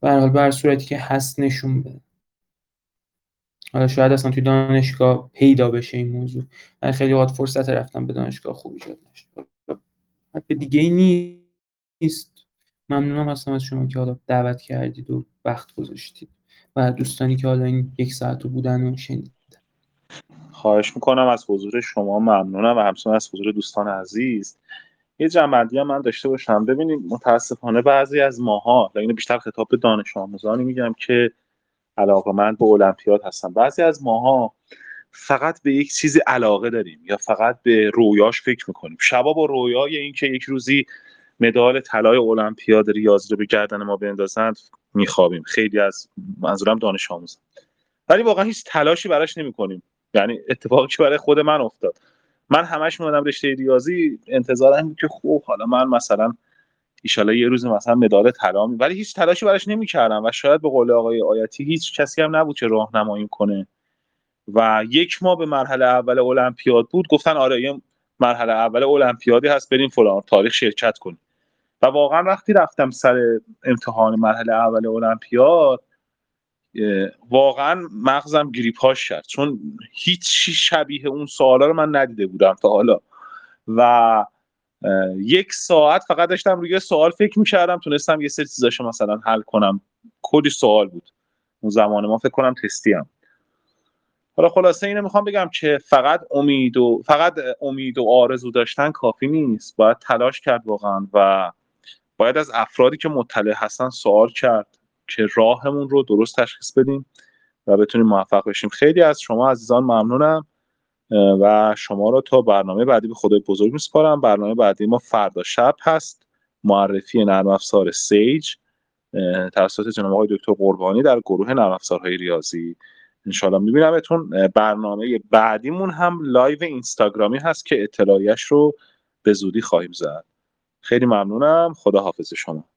به حال بر صورتی که هست نشون بده. حالا شاید اصلا توی دانشگاه پیدا بشه این موضوع. من خیلی وقت فرصت رفتم به دانشگاه خوب ایجاد نشد به دیگه ای نیست. ممنونم هستم از شما که حالا دعوت کردید و وقت گذاشتید و دوستانی که حالا این یک ساعت رو بودن و شنید خواهش می‌کنم از حضور شما ممنونم و همچنین از حضور دوستان عزیز. یه جنبندی هم من داشته باشم. ببینید متاسفانه بعضی از ماها اینو بیشتر خطاب به دانش آموزانی میگم که علاقه من به المپیاد هستم بعضی از ماها فقط به یک چیزی علاقه داریم یا فقط به رویاش فکر می‌کنیم. شبا با رویای اینکه یک روزی مدال طلای المپیاد ریاضی رو به گردن ما بندازند میخوابیم. خیلی از منظورم دانش آموزان. ولی واقعا هیچ تلاشی براش نمی‌کنیم. یعنی اتفاقی که برای خود من افتاد. من همش میمدم رشته ریاضی انتظارم بود که خوب حالا من مثلا ایشالا یه روز مثلا مدال طلا ولی هیچ تلاشی براش نمی‌کردم و شاید به قول آقای آیتی هیچ کسی هم نبود که راهنمایی کنه. و یک ماه به مرحله اول المپیاد بود گفتن آره یه مرحله اول المپیادی هست بریم فلان تاریخ شرکت کنیم. و واقعا وقتی رفتم سر امتحان مرحله اول المپیاد واقعا مغزم گریپاش کرد. چون هیچ شبیه اون سوالا رو من ندیده بودم تا حالا. و یک ساعت فقط داشتم روی سوال فکر می‌کردم. تونستم یه سری چیزاشو مثلا حل کنم. کلی سوال بود. اون زمان ما فکر کنم تستی هم. حالا خلاصه اینو می‌خوام بگم که فقط امید و فقط امید و آرزو داشتن کافی نیست. باید تلاش کرد واقعا و باید از افرادی که مطلع هستن سوال کرد. که راهمون رو درست تشخیص بدیم و بتونیم موفق بشیم. خیلی از شما عزیزان ممنونم و شما رو تا برنامه بعدی به خدای بزرگ میسپارم. برنامه بعدی ما فردا شب هست. معرفی نرم افزار Sage توسط جناب آقای دکتر قربانی در گروه نرم افزارهای ریاضی. انشالله میبینمتون. برنامه بعدیمون هم live اینستاگرامی هست که اطلاعیش رو به زودی خواهیم زد. خیلی ممنونم. خدا حافظ شما.